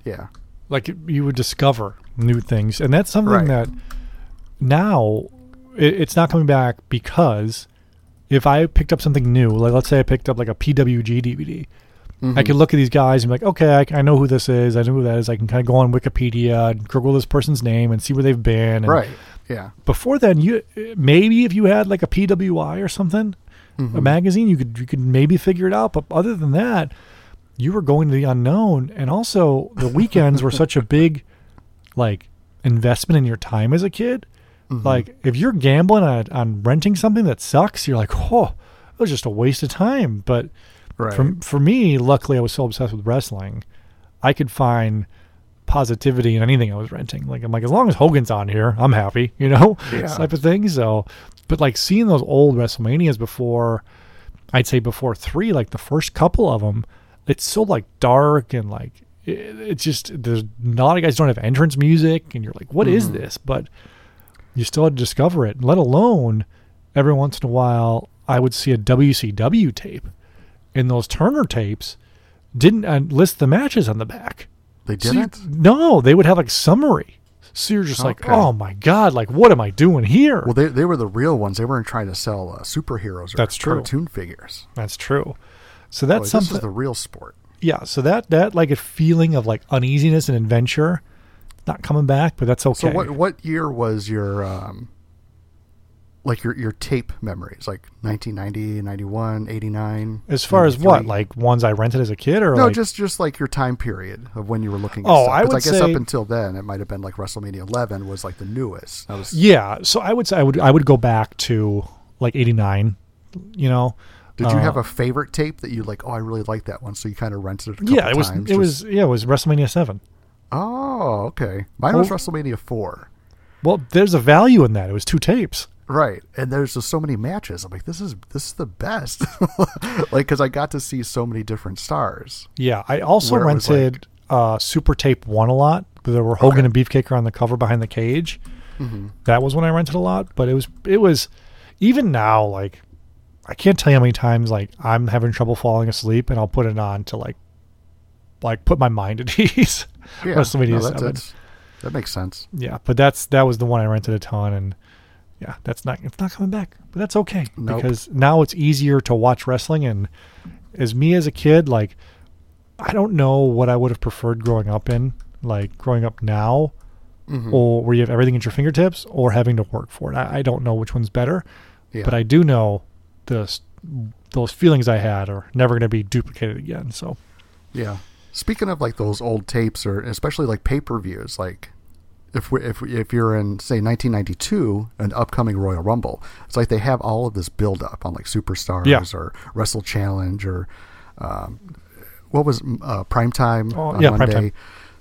yeah, Like you would discover new things, and that's something Right. that now it, it's not coming back because if I picked up something new, like let's say I picked up like a PWG DVD, I could look at these guys and be like, okay, I, I know who this is. I know who that is. I can kind of go on Wikipedia and Google this person's name and see where they've been. And right, yeah. Before then, you maybe if you had like a PWI or something, Mm-hmm. a magazine, you could you could maybe figure it out. But other than that, you were going to the unknown, and also the weekends were such a big like investment in your time as a kid. Mm-hmm. Like if you're gambling on, on renting something that sucks, you're like, oh, it was just a waste of time. But Right. for for me, luckily, I was so obsessed with wrestling, I could find positivity in anything I was renting. Like I'm like, as long as Hogan's on here, I'm happy, you know, Yeah. type of thing. So, but like seeing those old WrestleManias before, I'd say before three, like the first couple of them, it's so like dark and like it, it's just there's not a lot of guys don't have entrance music and you're like what is this? But you still had to discover it let alone every once in a while i would see a wcw tape and those turner tapes didn't uh, list the matches on the back. They So you- didn't. no they would have like summary so you're just like oh my god like what am i doing here well, they they were the real ones. They weren't trying to sell uh, superheroes or That's true. cartoon figures. that's true so that's this something is the real sport. yeah so that that like a feeling of like uneasiness and adventure not coming back but that's okay So what what year was your um like your your tape memories? Like 1990, 91, 89? as far as what like ones i rented as a kid or No, like just just like your time period of when you were looking. At Oh, stuff. I would I guess say- up until then it might have been like WrestleMania 11 was like the newest. Was yeah so i would say i would i would go back to like 89 you know Did you Uh, have a favorite tape that you like? Oh, I really like that one, so you kind of rented it. A couple yeah it was times, it just- was yeah it was wrestlemania 7 Oh, okay. Mine was Oh. WrestleMania 4. well there's a value in that it was two tapes Right, and there's just so many matches. I'm like, this is this is the best, like because I got to see so many different stars. Yeah, I also Where it was rented uh, Super Tape One a lot. There were Hogan and Beefcake on the cover behind the cage. Mm-hmm. That was when I rented a lot. But it was it was even now like I can't tell you how many times like I'm having trouble falling asleep and I'll put it on to like like put my mind at ease. Yeah, WrestleMania no, that's, Seven. that's, that makes sense. Yeah, but that's that was the one I rented a ton and. Yeah, that's not it's not coming back, but that's okay Nope. because now it's easier to watch wrestling. And as me as a kid, like I don't know what I would have preferred growing up in, like growing up now, Mm-hmm. or where you have everything at your fingertips, or having to work for it. I, I don't know which one's better, Yeah. but I do know the those feelings I had are never going to be duplicated again. So Yeah. Speaking of like those old tapes, or especially like pay per views, like if we, if we- if you're in say 1992, an upcoming Royal Rumble, it's like they have all of this build up on like Superstars Yeah. or Wrestle Challenge or um, what was uh, Primetime Oh, on yeah, Monday.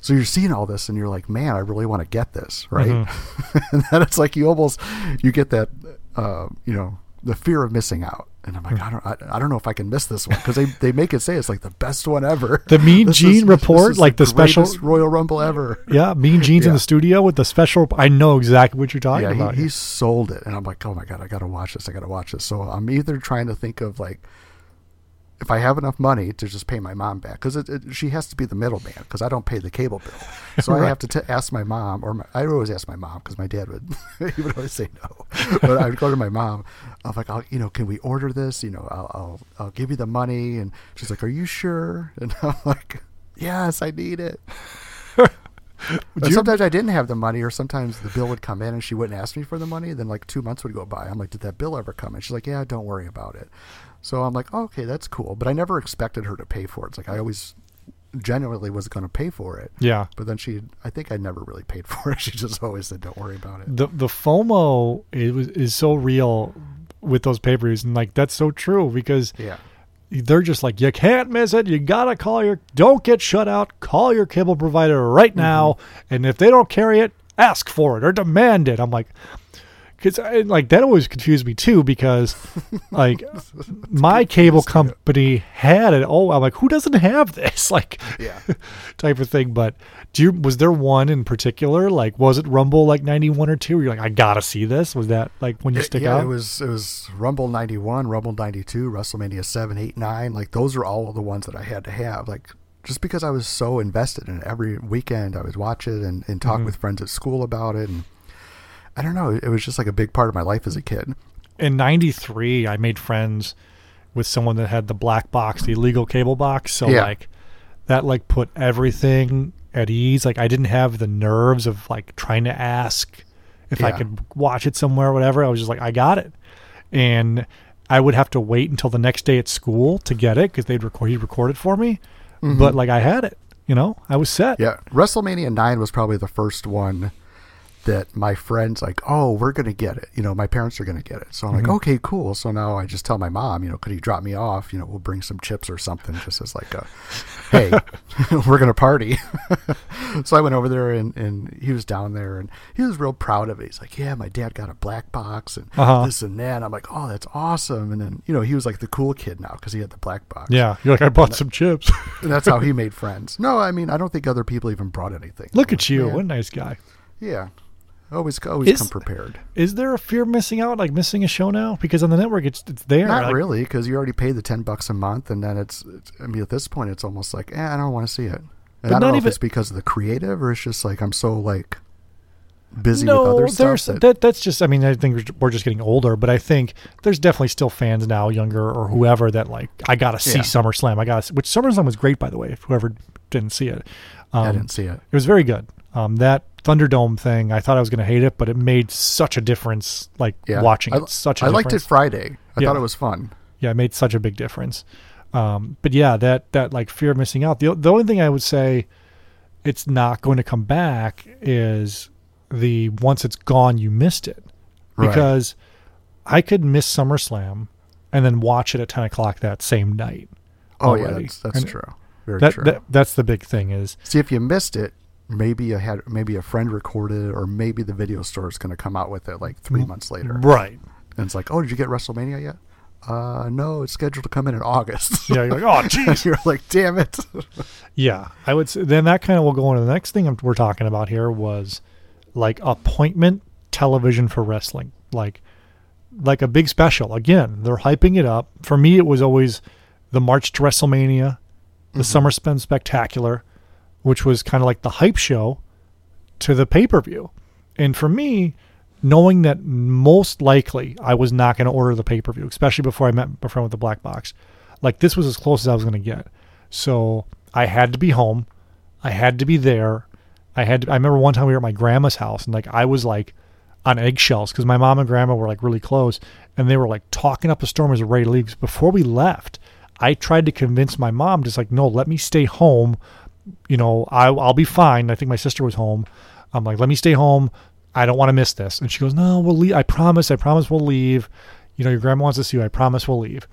So you're seeing all this, and you're like, "Man, I really want to get this, right?" Mm-hmm. and then it's like you almost you get that, uh, you know, the fear of missing out. And I'm like. I don't, I, I don't know if I can miss this one because they, they make it say it's like the best one ever. The Mean This Gene is- report, like the special- Royal Rumble ever. yeah, Mean Gene's in the studio with the special. I know exactly what you're talking Yeah, about. he, he sold it, and I'm like, oh my god, I gotta watch this. I gotta watch this. So I'm either trying to think of like, if I have enough money to just pay my mom back, because it, it, she has to be the middleman, because I don't pay the cable bill. So I have to t- ask my mom, or my, I always ask my mom, because my dad would he would always say no, but I'd go to my mom. I'm like, I'll, you know, can we order this? You know, I'll, I'll I'll give you the money, and she's like, are you sure? And I'm like, yes, I need it. But sometimes I didn't have the money, or sometimes the bill would come in and she wouldn't ask me for the money. Then like two months would go by. I'm like, did that bill ever come? And she's like, yeah, don't worry about it. So I'm like, oh, okay, that's cool. But I never expected her to pay for it. It's like I always genuinely was going to pay for it. yeah, But then she, I think I never really paid for it. She just always said, don't worry about it. the the FOMO it was is so real with those pay per views, and like that's so true because Yeah. they're just like you can't miss it. You gotta call your don't get shut out. Call your cable provider right mm-hmm. now, and if they don't carry it, ask for it or demand it. I'm like, because like that always confused me too because like my cable company had it. Oh, I'm like, who doesn't have this? Like, Yeah. type of thing. But do you was there one in particular? Like, was it Rumble like 91 or two? You're like, I gotta see this. Was that like when you stick yeah, out? it was it was Rumble '91, Rumble '92, WrestleMania 7, 8, 9. Like those are all the ones that I had to have. Like just because I was so invested in it. Every weekend I would watch it and, and talk mm-hmm. with friends at school about it. And I don't know, it was just like a big part of my life as a kid. in 93 i made friends with someone that had the black box the illegal cable box. So Yeah. like that like put everything at ease. Like i didn't have the nerves of like trying to ask if i could watch it somewhere or whatever. I was just like i got it. And i would have to wait until the next day at school to get it because they'd record he'd record it for me. Mm-hmm. But like i had it you know? I was set. Yeah, WrestleMania 9 was probably the first one that my friends like, oh, we're gonna get it. You know, my parents are gonna get it. So I'm Mm-hmm. like, okay, cool. So now I just tell my mom, you know, could he drop me off? You know, we'll bring some chips or something, just as like a, hey, we're gonna party. so I went over there and and he was down there and he was real proud of it. He's like, yeah, my dad got a black box and Uh-huh. this and that. And I'm like, oh, that's awesome. And then you know he was like the cool kid now because he had the black box. Yeah, you're like I bought some chips. And that's how he made friends. No, I mean I don't think other people even brought anything. Look I'm at like, you, "Man, what a nice guy. Yeah. Always always Is- come prepared. Is there a fear of missing out, like missing a show now? Because on the network, it's it's there. Not like- really, because you already paid the ten bucks a month, and then it's, it's. I mean, at this point, it's almost like, eh, I don't want to see it. And I don't know even- if it's because of the creative, or it's just like I'm so like busy no, with other stuff. That, that, That's just. I mean, I think we're- just getting older, but I think there's definitely still fans now, younger or whoever, that like I gotta see Yeah. SummerSlam. I got to which SummerSlam was great by the way. If whoever didn't see it, um, I didn't see it. It was very good. Um, that Thunderdome thing, I thought I was gonna hate it, but it made such a difference. Like Yeah, watching I, it, such a I liked it. Friday. I Yeah. thought it was fun. yeah, it made such a big difference. Um, but yeah, that that like fear of missing out. The the only thing I would say it's not going to come back is the once it's gone, you missed it Right. because I could miss SummerSlam and then watch it at ten o'clock that same night. Oh yeah, that's that's true. Very That, true. that that's the big thing is See, if you missed it, maybe you had maybe a friend recorded, it, or maybe the video store is going to come out with it like three months later. right. And it's like, oh, did you get WrestleMania yet? Uh, no, it's scheduled to come in in August. Yeah, you're like, oh, jeez. You're like, damn it. Yeah, I would say then that kind of will go into the next thing we're talking about here was like appointment television for wrestling, like like a big special. Again, they're hyping it up. For me, it was always the March to WrestleMania, the SummerSlam Spectacular, which was kind of like the hype show to the pay per view. And for me, knowing that most likely I was not going to order the pay per view, especially before I met my friend with the black box, like this was as close as I was going to get. So I had to be home. I had to be there. I had. To, I remember one time we were at my grandma's house, and like I was like on eggshells because my mom and grandma were like really close, and they were like talking up a storm as we were ready to leave. Before we left, I tried to convince my mom, just like, no, let me stay home. You know, I, I'll be fine. I think my sister was home. I'm like, let me stay home. I don't want to miss this. And she goes, no, we'll leave. I promise. I promise we'll leave. You know, your grandma wants to see you. I promise we'll leave.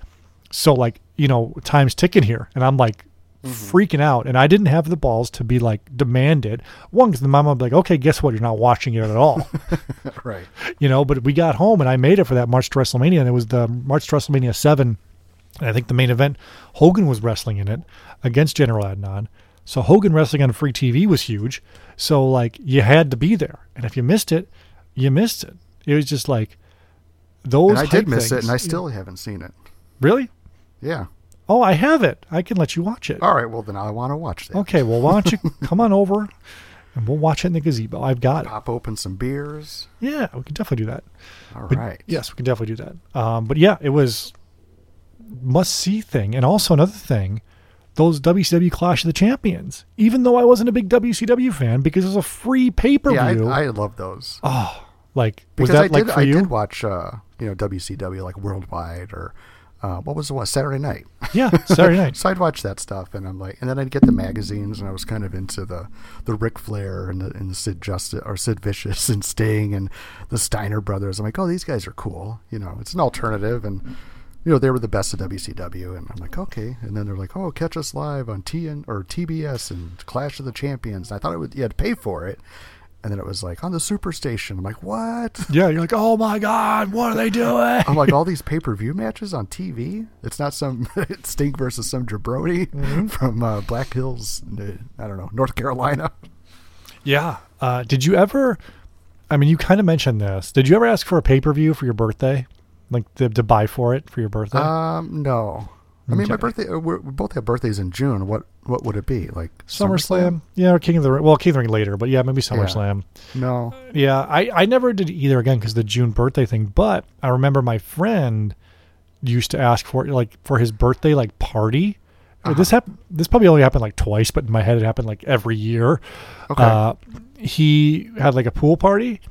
So like, you know, time's ticking here, and I'm like mm-hmm. freaking out, and I didn't have the balls to be like demanded. One, because the mom would be like, okay, guess what? You're not watching it at all. right. you know, but we got home and I made it for that March to WrestleMania, and it was the March to WrestleMania seven. And I think the main event, Hogan was wrestling in it against General Adnan. So Hogan wrestling on free TV was huge. So like you had to be there, and if you missed it, you missed it. It was just like those. And I did miss it, and I still haven't seen it. really. Yeah. Oh, I have it. I can let you watch it. All right. Well, then I want to watch that. Okay. Well, why don't you come on over, and we'll watch it in the gazebo. I've got it. Pop open some beers. Yeah, we can definitely do that. All But right. Yes, we can definitely do that. Um, but yeah, it was must see thing, and also another thing, those WCW Clash of the Champions. Even though I wasn't a big WCW fan, because it was a free pay per Yeah, view. I, I love those. Oh, like was because that I like did, for I you? did watch, uh, you know, WCW like Worldwide or uh, what was the one Saturday Night. Yeah, Saturday night. so I'd watch that stuff, and I'm like, and then I'd get the magazines, and I was kind of into the the Ric Flair and the, and the Sid Justice or Sid Vicious and Sting and the Steiner brothers. I'm like, oh, these guys are cool. You know, it's an alternative, and you know they were the best of WCW, and I'm like, okay. And then they're like, oh, catch us live on TN or TBS and Clash of the Champions. And I thought it would you had to pay for it. And then it was like on the Superstation. I'm like, what? Yeah, you're like, oh my god, what are they doing? I'm like, all these pay per view matches on TV? It's not some Sting versus some jabroni Mm-hmm. from uh, Black Hills, I don't know, North Carolina. yeah. Uh, did you ever? I mean, you kind of mentioned this. Did you ever ask for a pay per view for your birthday, like to, to buy for it for your birthday? Um, no. I mean, my birthday, uh, we're, both have birthdays in June. What what would it be? Like SummerSlam, yeah, or King of the Ring. Well, King of the Ring later, but yeah, maybe SummerSlam. No. Yeah, I, I never did either again because the June birthday thing. But I remember my friend used to ask for like for his birthday like party. Uh-huh. This happened. This probably only happened like twice, but in my head it happened like every year. Okay. Uh, he had like a pool party,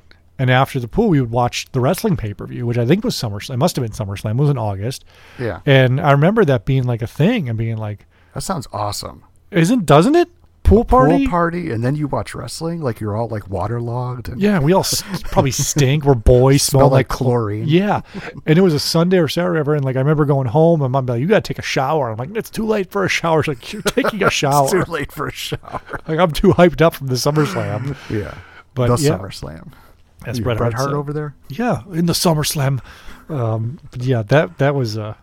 and after the pool, we would watch the wrestling pay per view, which I think was SummerSlam. It must have been SummerSlam. It was in August, Yeah. and I remember that being like a thing and being like, That sounds awesome. isn't doesn't it? pool party. pool party, and then you watch wrestling, like you're all like waterlogged and Yeah, we all probably stink. We're boys, smell, Smell like like chlorine. Yeah, and it was a Sunday or Saturday, whatever, and like I remember going home, and mom be like, "You got to take a shower." I'm like, "It's too late for a shower." She's like, "You're taking a shower. it's shower." too late for a shower. like I'm too hyped up from the SummerSlam. Yeah, But the yeah. SummerSlam. That's You Bret Bret Hart Hart over there. Yeah, in the SummerSlam. Um, but yeah, that that was uh,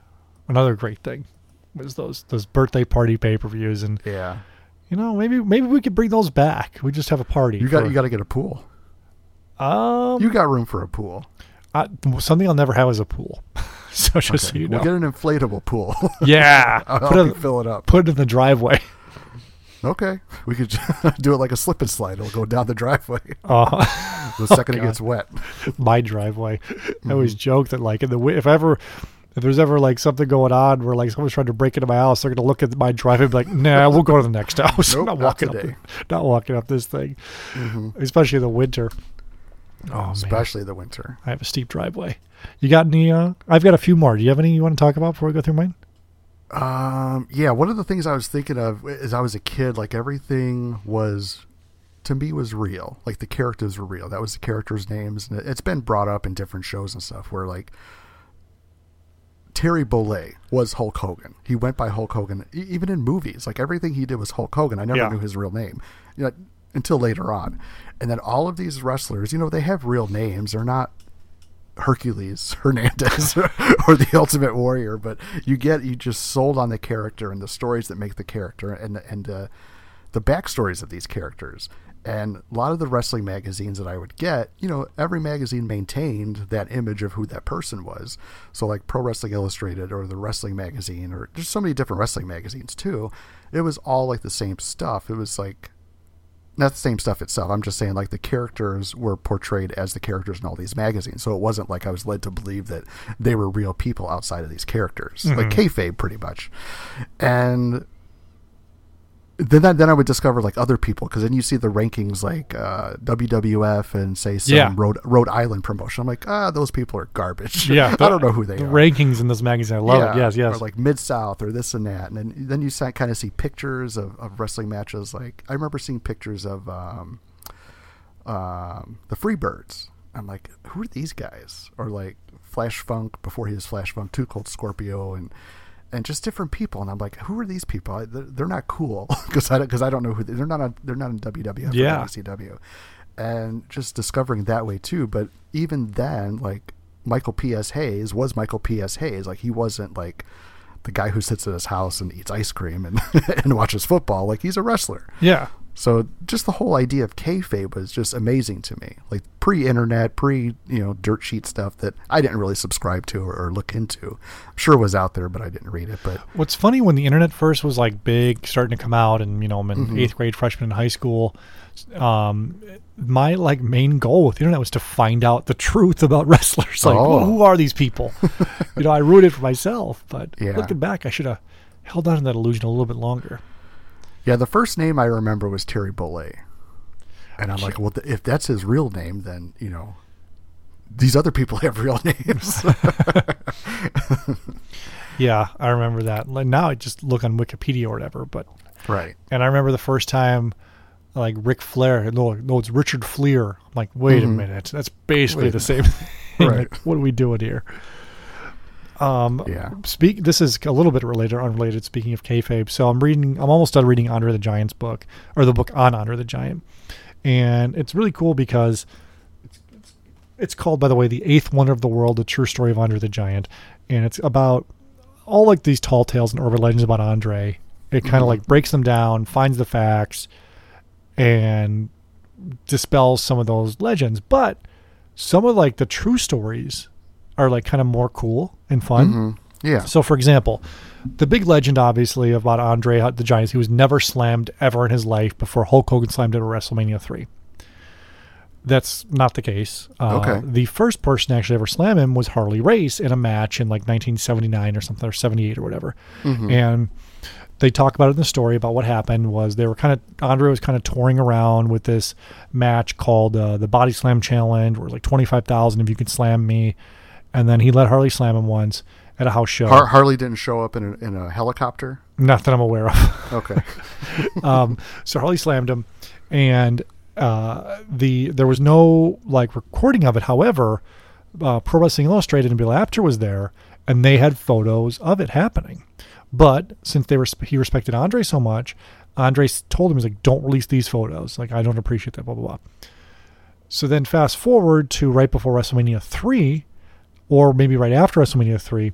another great thing. Was those those birthday party pay per views, and Yeah, you know maybe maybe we could bring those back. We just have a party. you got for- you got to get a pool. um You got room for a pool. I, something I'll never have is a pool. so just so Okay, you know, We'll get an inflatable pool. yeah, I'll put it you fill it up. put it in the driveway. Okay, we could do it like a slip and slide. It'll go down the driveway Uh, the second it gets wet. my driveway. I always Mm-hmm. joke that like in the if ever if there's ever like something going on where like someone's trying to break into my house, they're gonna look at my driveway and be like, "Nah, we'll go to the next house. Nope, not not walking today." Mm-hmm. up, not walking up this thing, especially in the winter." Oh man, especially the winter. I have a steep driveway. You got any? Uh, I've got a few more. Do you have any you want to talk about before we go through mine? Um, yeah, one of the things I was thinking of as I was a kid, like everything was to me was real. Like the characters were real. That was the characters' names, and it- it's been brought up in different shows and stuff where like Terry Bollea was Hulk Hogan. He went by Hulk Hogan, even in movies. Like everything he did was Hulk Hogan. I never Yeah. knew his real name, you know, until later on. And then all of these wrestlers, you know, they have real names. They're not Hercules Hernandez or the Ultimate Warrior, but you get you just sold on the character and the stories that make the character and and uh, the backstories of these characters. And a lot of the wrestling magazines that I would get, you know, every magazine maintained that image of who that person was. So like Pro Wrestling Illustrated or the Wrestling Magazine or there's so many different wrestling magazines too. It was all like the same stuff. It was like not the same stuff itself. I'm just saying like the characters were portrayed as the characters in all these magazines. So it wasn't like I was led to believe that they were real people outside of these characters, like mm-hmm. kayfabe pretty much. And then I, then I would discover like other people because then you see the rankings like uh, WWF and say some Yeah. Rhode Rhode Island promotion. I'm like ah those people are garbage. Yeah, I don't know who they the are. rankings in this magazine. I love it. Yes, yes. Or like Mid South or this and that, and then then you kind of see pictures of, of wrestling matches. Like I remember seeing pictures of um, um, the Freebirds. I'm like, who are these guys? Or like Flash Funk before he was Flash Funk, Too Cold Scorpio, and and just different people. And I'm like, who are these people? I, they're, they're not cool because I because I don't know who they, they're not. On, they're not in WWF Yeah. or WCW, and just discovering that way too. But even then, like Michael P.S. Hayes was Michael P.S. Hayes. Like he wasn't like the guy who sits at his house and eats ice cream and and watches football. Like he's a wrestler. yeah. So just the whole idea of kayfabe was just amazing to me. Like pre-internet, pre you know dirt sheet stuff that I didn't really subscribe to or, or look into. I'm sure it was out there, but I didn't read it. But What's funny when the internet first was like big, starting to come out, and you know, I'm in Mm-hmm. eighth grade, freshman in high school. Um, my like main goal with the internet was to find out the truth about wrestlers. Like, Oh. who are these people? you know, I ruined it for myself, but Yeah. looking back, I should have held on to that illusion a little bit longer. Yeah, the first name I remember was Terry Bollea, and I'm like, well, th- if that's his real name, then you know. These other people have real names. Yeah, I remember that. Like now, I just look on Wikipedia or whatever. But right. and I remember the first time, like Ric Flair. No, no, it's Richard Fliehr. I'm like, wait a mm-hmm. minute, that's basically Wait the same thing. Right. Like, what are we doing here? Um, Yeah. Speak. This is a little bit related, or unrelated. Speaking of kayfabe, so I'm reading. I'm almost done reading Andre the Giant's book, or the book on Andre the Giant, and it's really cool because it's, it's, it's called, by the way, the Eighth Wonder of the World: The True Story of Andre the Giant, and it's about all like these tall tales and urban legends about Andre. It kind of like breaks them down, finds the facts, and dispels some of those legends. But some of like the true stories are like kind of more cool and fun. Yeah. So, for example, the big legend, obviously, about Andre the Giant, he was never slammed ever in his life before Hulk Hogan slammed him at WrestleMania 3. That's not the case. Uh, Okay. The first person to actually ever slam him was Harley Race in a match in like 1979 or something, or 78 or whatever. And they talk about it in the story about what happened was they were kind of Andre was kind of touring around with this match called uh, the Body Slam Challenge, where it was like twenty five thousand if you could slam me, and then he let Harley slam him once, at a house show. Har- Harley didn't show up in a, in a helicopter. Not that I'm aware of. Okay. um, so Harley slammed him, and uh, the there was no like recording of it. However, uh, Pro Wrestling Illustrated and Bill Apter was there, and they had photos of it happening. But since they were he respected Andre so much, Andre told him he's like, "Don't release these photos. Like I don't appreciate that." Blah blah blah. So then fast forward to right before WrestleMania three, or maybe right after WrestleMania three,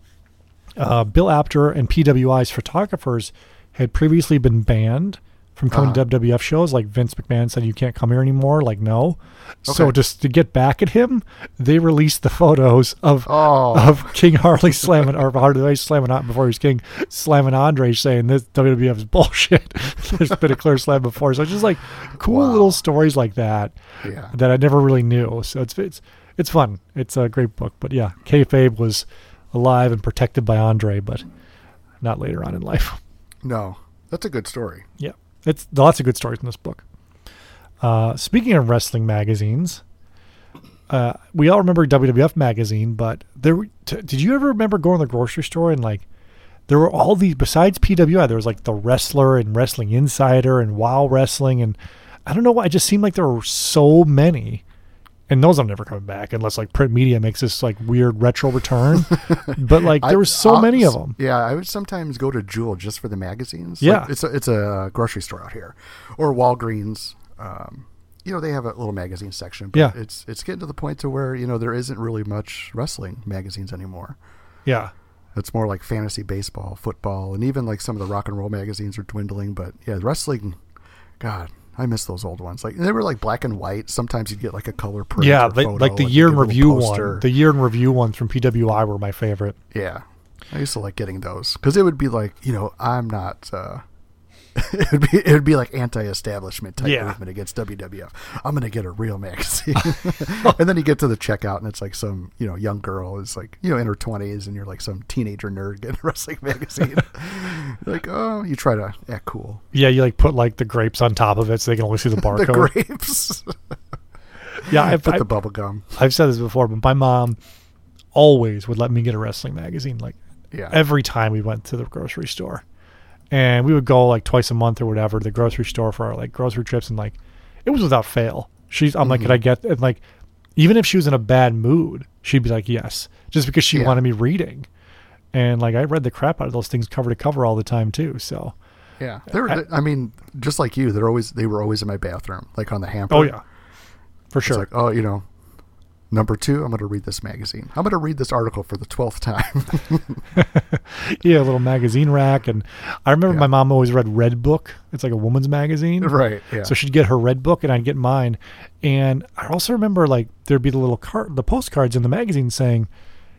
uh, Bill Apter and PWI's photographers had previously been banned from coming to WWF shows. Like Vince McMahon said, you can't come here anymore. Like no. So just to get back at him, they released the photos of Oh. of King Harley slamming or Harley slamming on before he was King slamming Andre, saying this WWF is bullshit. There's been a clear slam before, so it's just like cool Wow. little stories like that Yeah. that I never really knew. So it's it's it's fun. It's a great book. But yeah, kayfabe was alive and protected by Andre, but not later on in life. No, that's a good story. Yeah, it's lots of good stories in this book. Uh, speaking of wrestling magazines, uh, we all remember WWF magazine, but there t- did you ever remember going to the grocery store and like there were all these besides PWI? There was like the Wrestler and Wrestling Insider and Wow Wrestling, and I don't know why. It just seemed like there were so many. And those I'm never coming back unless like print media makes this like weird retro return. but like there was so I'll- many of them. Yeah, I would sometimes go to Jewel just for the magazines. Yeah. Like, it's a, it's a grocery store out here, or Walgreens. Um, you know, they have a little magazine section. But Yeah. it's it's getting to the point to where you know there isn't really much wrestling magazines anymore. Yeah. It's more like fantasy baseball, football, and even like some of the rock and roll magazines are dwindling. But yeah, wrestling, God, I miss those old ones. Like they were like black and white. Sometimes you'd get like a color print. Yeah, like, like the year in get a little review one. The year in review ones from PWI were my favorite. Yeah, I used to like getting those because it would be like you know I'm not. uh It would be it would be like anti-establishment type Yeah. movement against WWF. I'm gonna get a real magazine, and then you get to the checkout and it's like some you know young girl is like you know in her 20s and you're like some teenager nerd getting a wrestling magazine. Like oh, you try to act cool. Yeah, you like put like the grapes on top of it so they can only see the barcode. The grapes, yeah, I've, put the bubble gum. I've said this before, but my mom always would let me get a wrestling magazine. Like Yeah, every time we went to the grocery store, and we would go like twice a month or whatever to the grocery store for our like grocery trips, and like it was without fail. She's I'm like, Mm-hmm. could I get and like even if she was in a bad mood, she'd be like, yes, just because she Yeah. wanted me reading. And like I read the crap out of those things cover to cover all the time too. So yeah. They're, I- I mean, just like you, they're always they were always in my bathroom, like on the hamper. oh yeah, for It's sure. like, oh, you know, number two, I'm going to read this magazine. I'm going to read this article for the 12th time. yeah, a little magazine rack. And I remember Yeah. my mom always read Redbook. It's like a woman's magazine. right. Yeah. So she'd get her Redbook and I'd get mine. And I also remember like there'd be the little card, the postcards in the magazine saying,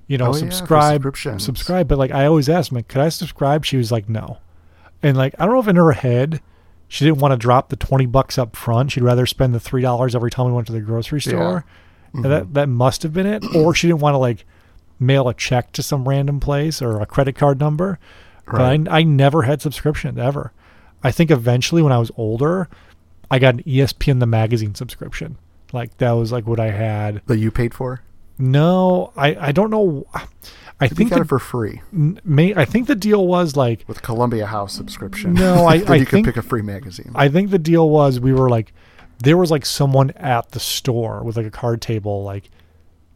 you know, Oh, subscribe, subscriptions. subscribe. But like I always asked, like, could I subscribe? She was like, no. And like I don't know if in her head she didn't want to drop the twenty bucks up front. She'd rather spend the three dollars every time we went to the grocery store. And That that must have been it. Or she didn't want to like mail a check to some random place or a credit card number. Right. But I, I never had subscription ever. I think eventually when I was older, I got an ESPN the magazine subscription. Like that was like what I had. that you paid for? No, I I don't know. I You think got the, it for free may I think the deal was like with Columbia House subscription. No, I- I you think- could pick a free magazine. I think the deal was we were like there was like someone at the store with like a card table like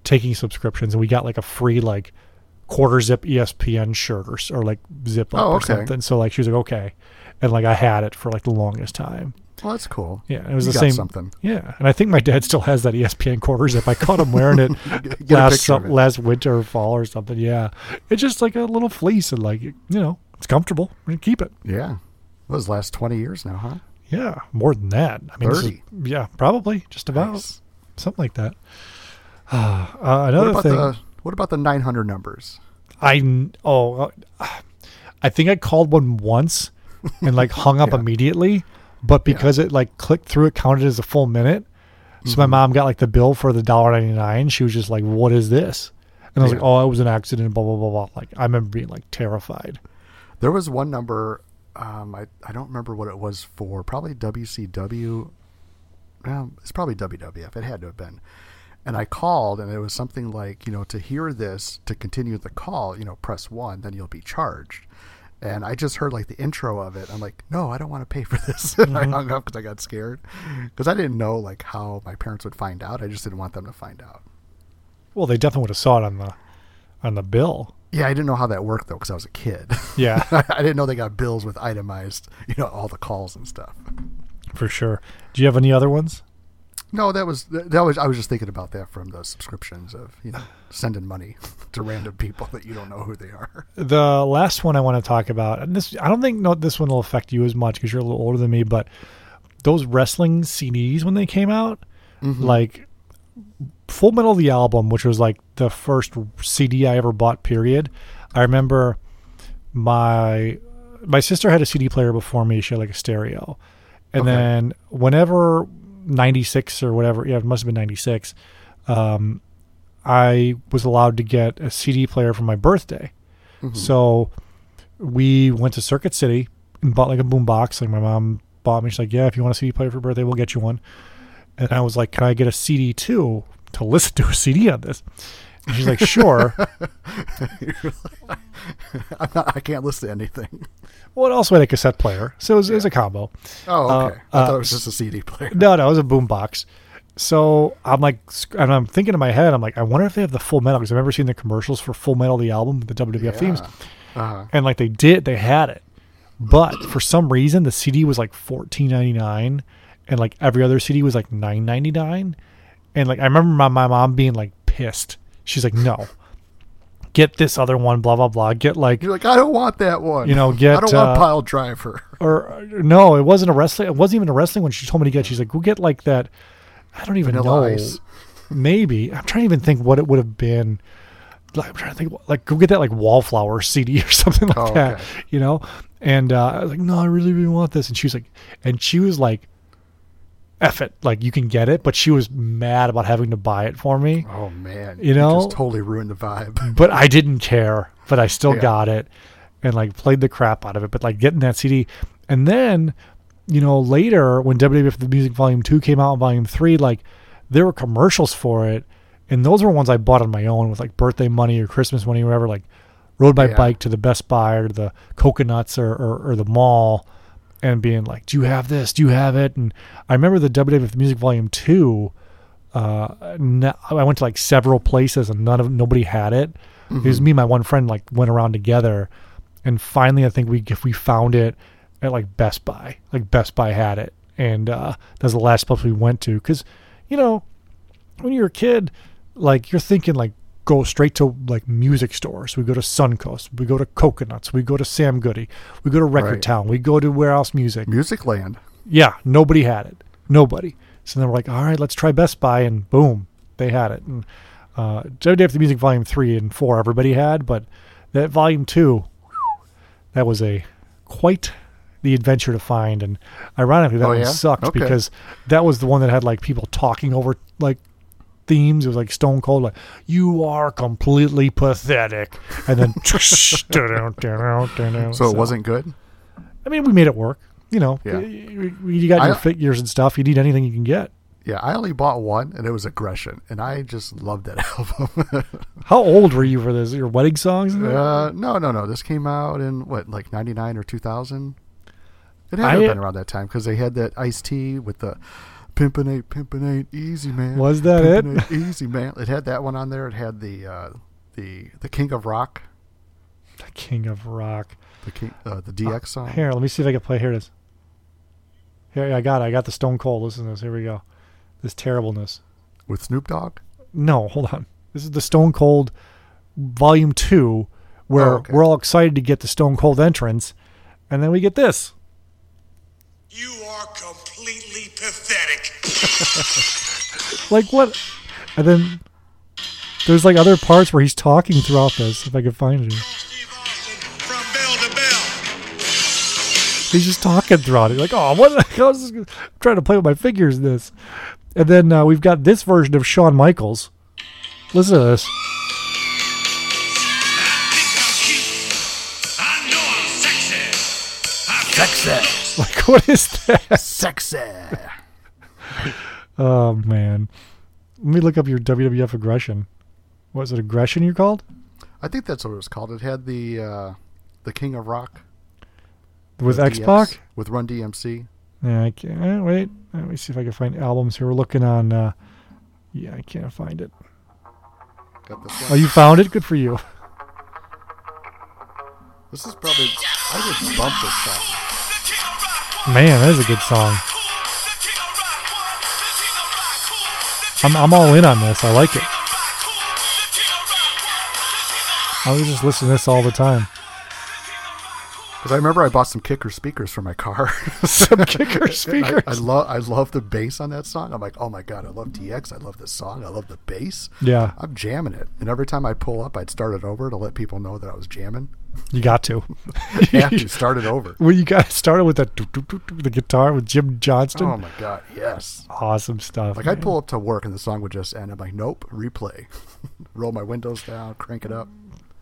taking subscriptions and we got like a free like quarter zip ESPN shirt or, or like zip up Oh, or something. So like she was like okay, and like I had it for like the longest time. well, that's cool. Yeah, it was You the got same. something. Yeah, and I think my dad still has that ESPN quarter zip. I caught him wearing it last sum- it. last winter or fall or something. Yeah, it's just like a little fleece and like you know it's comfortable. Keep it. Yeah. What was last 20 years now, huh? Yeah, more than that. I mean, this is- yeah, probably just about Nice. something like that. Uh, What another about thing, the what about the 900 numbers? I oh, uh, I think I called one once and like hung up Yeah. immediately, but because it like clicked through, it counted as a full minute. So Mm-hmm. my mom got like the bill for the dollar ninety nine. She was just like, "What is this?" And I was Yeah. like, "Oh, it was an accident." Blah blah blah blah. Like I remember being like terrified. There was one number um, I I don't remember what it was for. Probably WCW. Well, it's probably WWF. It had to have been. And I called, and it was something like, you know, to hear this, to continue the call, you know, press one, then you'll be charged. And I just heard like the intro of it. I'm like, no, I don't want to pay for this. And I hung up because I got scared because I didn't know like how my parents would find out. I just didn't want them to find out. Well, they definitely would have saw it on the on the bill. Yeah, I didn't know how that worked though because I was a kid. Yeah. I didn't know they got bills with itemized, you know, all the calls and stuff. For sure. Do you have any other ones? No, that was that was I was just thinking about that from the subscriptions of you know sending money to random people that you don't know who they are. The last one I want to talk about, and this I don't think no this one will affect you as much because you're a little older than me, but those wrestling CDs when they came out, mm-hmm. like Full Metal of the album, which was like the first CD I ever bought. Period. I remember my my sister had a CD player before me. She had like a stereo, and Okay. then whenever ninety six or whatever, yeah, it must have been ninety six. Um, I was allowed to get a CD player for my birthday. So we went to Circuit City and bought like a boombox. Like my mom bought me. She's like, "Yeah, if you want a CD player for your birthday, we'll get you one." And I was like, "Can I get a CD too to listen to a CD on this?" And she's like, "Sure." Not, I can't listen to anything. well, it also had a cassette player, so it was, it was a combo. Oh, Uh, okay. I uh, thought it was just a CD player. No, no, it was a boombox. So I'm like, and I'm thinking in my head, I'm like, I wonder if they have the Full Metal because I've never seen the commercials for Full Metal the album, the WWF themes, Uh-huh. and like they did, they had it, but for some reason the CD was like 14.99, and like every other CD was like 9.99, and like I remember my my mom being like pissed. She's like, no, get this other one, blah blah blah. Get like You're like, I don't want that one. You know, get I don't uh, want Piledriver. or uh, no, it wasn't a wrestling. It wasn't even a wrestling one. She told me to get. She's like, go get like that. I don't even Vanilla know. Ice. Maybe I'm trying to even think what it would have been. Like, I'm trying to think. Like, go get that like Wallflower CD or something like Oh, that. okay. You know. And uh, I was like, no, I really, really want this. And she was like, and she was like, F it, like you can get it. But she was mad about having to buy it for me. Oh man, You know? just totally ruined the vibe. but I didn't care. But I still Yeah. got it and like played the crap out of it. But like getting that CD, and then you know later when WWF the Music Volume Two came out, and Volume Three, like there were commercials for it, and those were ones I bought on my own with like birthday money or Christmas money, or whatever. Like rode my Yeah. bike to the Best Buy or the Coconuts or, or or the mall. And being like, "Do you have this? Do you have it?" And I remember the WWF Music Volume Two uh, no, I went to like several places and none of nobody had it. It was me and my one friend like went around together, and finally I think we if we found it at like Best Buy. Like Best Buy had it, and uh, that's the last place we went to because you know when you're a kid, like you're thinking like go straight to like music stores. We go to Suncoast, we go to Coconuts, we go to Sam Goody, we go to Record Right. Town, we go to Wherehouse Music. Musicland. Yeah, nobody had it. Nobody. So then we're like, all right, let's try Best Buy, and boom, they had it. And uh, WWF the Music Volume three and four, everybody had, but that Volume two, that was a quite the adventure to find. And ironically, that Oh, one yeah? sucked Okay. because that was the one that had like people talking over like themes. It was like Stone Cold, like "You are completely pathetic," and then So it wasn't good. I mean, we made it work. You know, Yeah. you, you got your I- figures and stuff. You need anything you can get. Yeah, I only bought one, and it was Aggression, and I just loved that album. How old were you for this? Your wedding songs? uh, no, no, no. This came out in what, like '99 or 2000. It had to I- have been around that time because they had that iced tea with the "Pimpin' ain't pimpin' ain't easy man." Was that Pimpin' it? ain't easy man. It had that one on there. It had the uh, the the King of Rock, The King of Rock. the King, uh, the DX song. Here, let me see if I can play. Here it is. Here, I got it. I got the Stone Cold. Listen to this. Here we go. This terribleness. with Snoop Dogg. No, hold on. This is the Stone Cold Volume 2, where Oh, okay. we're all excited to get the Stone Cold entrance. And then we get this. You are completely pathetic. Like, what? And then there's like other parts where he's talking throughout this, if I could find it. From bell to bell. He's just talking throughout it. Like, oh, what? the hell is this? I'm trying to play with my fingers. in This, and then uh, we've got this version of Shawn Michaels. Listen to this. I know I'm sexy. Sexy, Like, what is that? sexy. Oh man. Let me look up your WWF aggression. Was it aggression you called? I think that's what it was called. It had the uh, the King of Rock With X Pac? with Run DMC. Yeah, I can't. eh, Wait, let me see if I can find albums here. We're looking on. Uh, yeah, I can't find it. Oh, you found it? Good for you. This is probably I would bump this song. Man, that is a good song. I'm, I'm all in on this. I like it. I was just listening to this all the time. Because I remember I bought some kicker speakers for my car. Some kicker I, speakers. I love I love the bass on that song. I'm like, oh my god, I love DX. I love this song. I love the bass. Yeah, I'm jamming it, and every time I pull up, I'd start it over to let people know that I was jamming. you got to. Yeah, to start it over. Well, you got started with that the guitar with Jim Johnston. Oh my god, yes. awesome stuff. Like man. I'd pull up to work and the song would just end. I'm like, nope, replay. Roll my windows down, crank it up.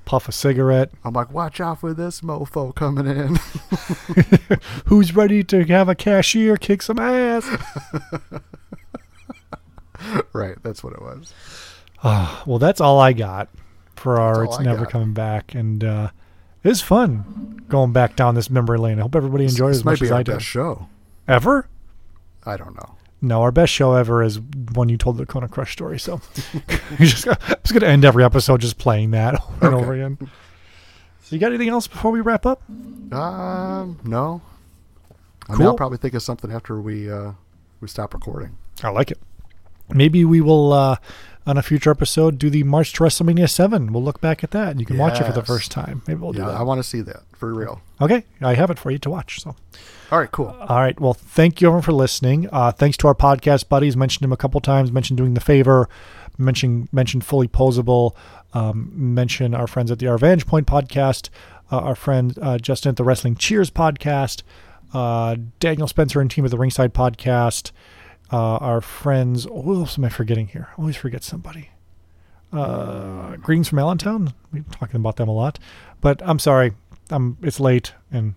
Puff a cigarette. I'm like, watch out for this mofo coming in. Who's ready to have a cashier kick some ass? right, that's what it was. well, that's all I got for our It's I Never got. Coming Back. And uh, it was fun going back down this memory lane. I hope everybody enjoyed it this as might much be as our I did. best show. Ever? I don't know. No, our best show ever is when you told the Kona Crush story. So you just, I'm just going to end every episode just playing that over and over again. So you got anything else before we wrap up? Um, no. I mean, Cool. I'll probably think of something after we uh, we stop recording. I like it. Maybe we will, uh, on a future episode, do the March to WrestleMania 7. We'll look back at that and you can watch it for the first time. Maybe we'll do yeah, that. I want to see that for real. okay, I have it for you to watch. So. All right, cool. All right. Well, thank you everyone for listening. Uh, thanks to our podcast buddies. Mentioned him a couple times. Mentioned doing the favor. Mentioned mentioned fully posable. Um, mention our friends at the Our Vantage Point podcast. Uh, our friend uh, Justin at the Wrestling Cheers podcast. Uh, Daniel Spencer and team at the Ringside podcast. Uh, our friends. Who else am I forgetting here? I always forget somebody. Uh, Greetings from Allentown. We're talking about them a lot, but I'm sorry. I'm. It's late and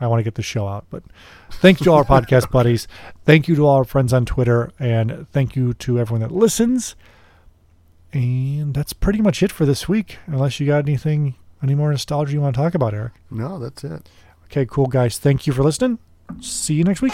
I want to get the show out. But thank you to all our podcast buddies. Thank you to all our friends on Twitter. And thank you to everyone that listens. And that's pretty much it for this week. Unless you got anything, any more nostalgia you want to talk about, Eric. No, that's it. Okay, cool, guys. Thank you for listening. See you next week.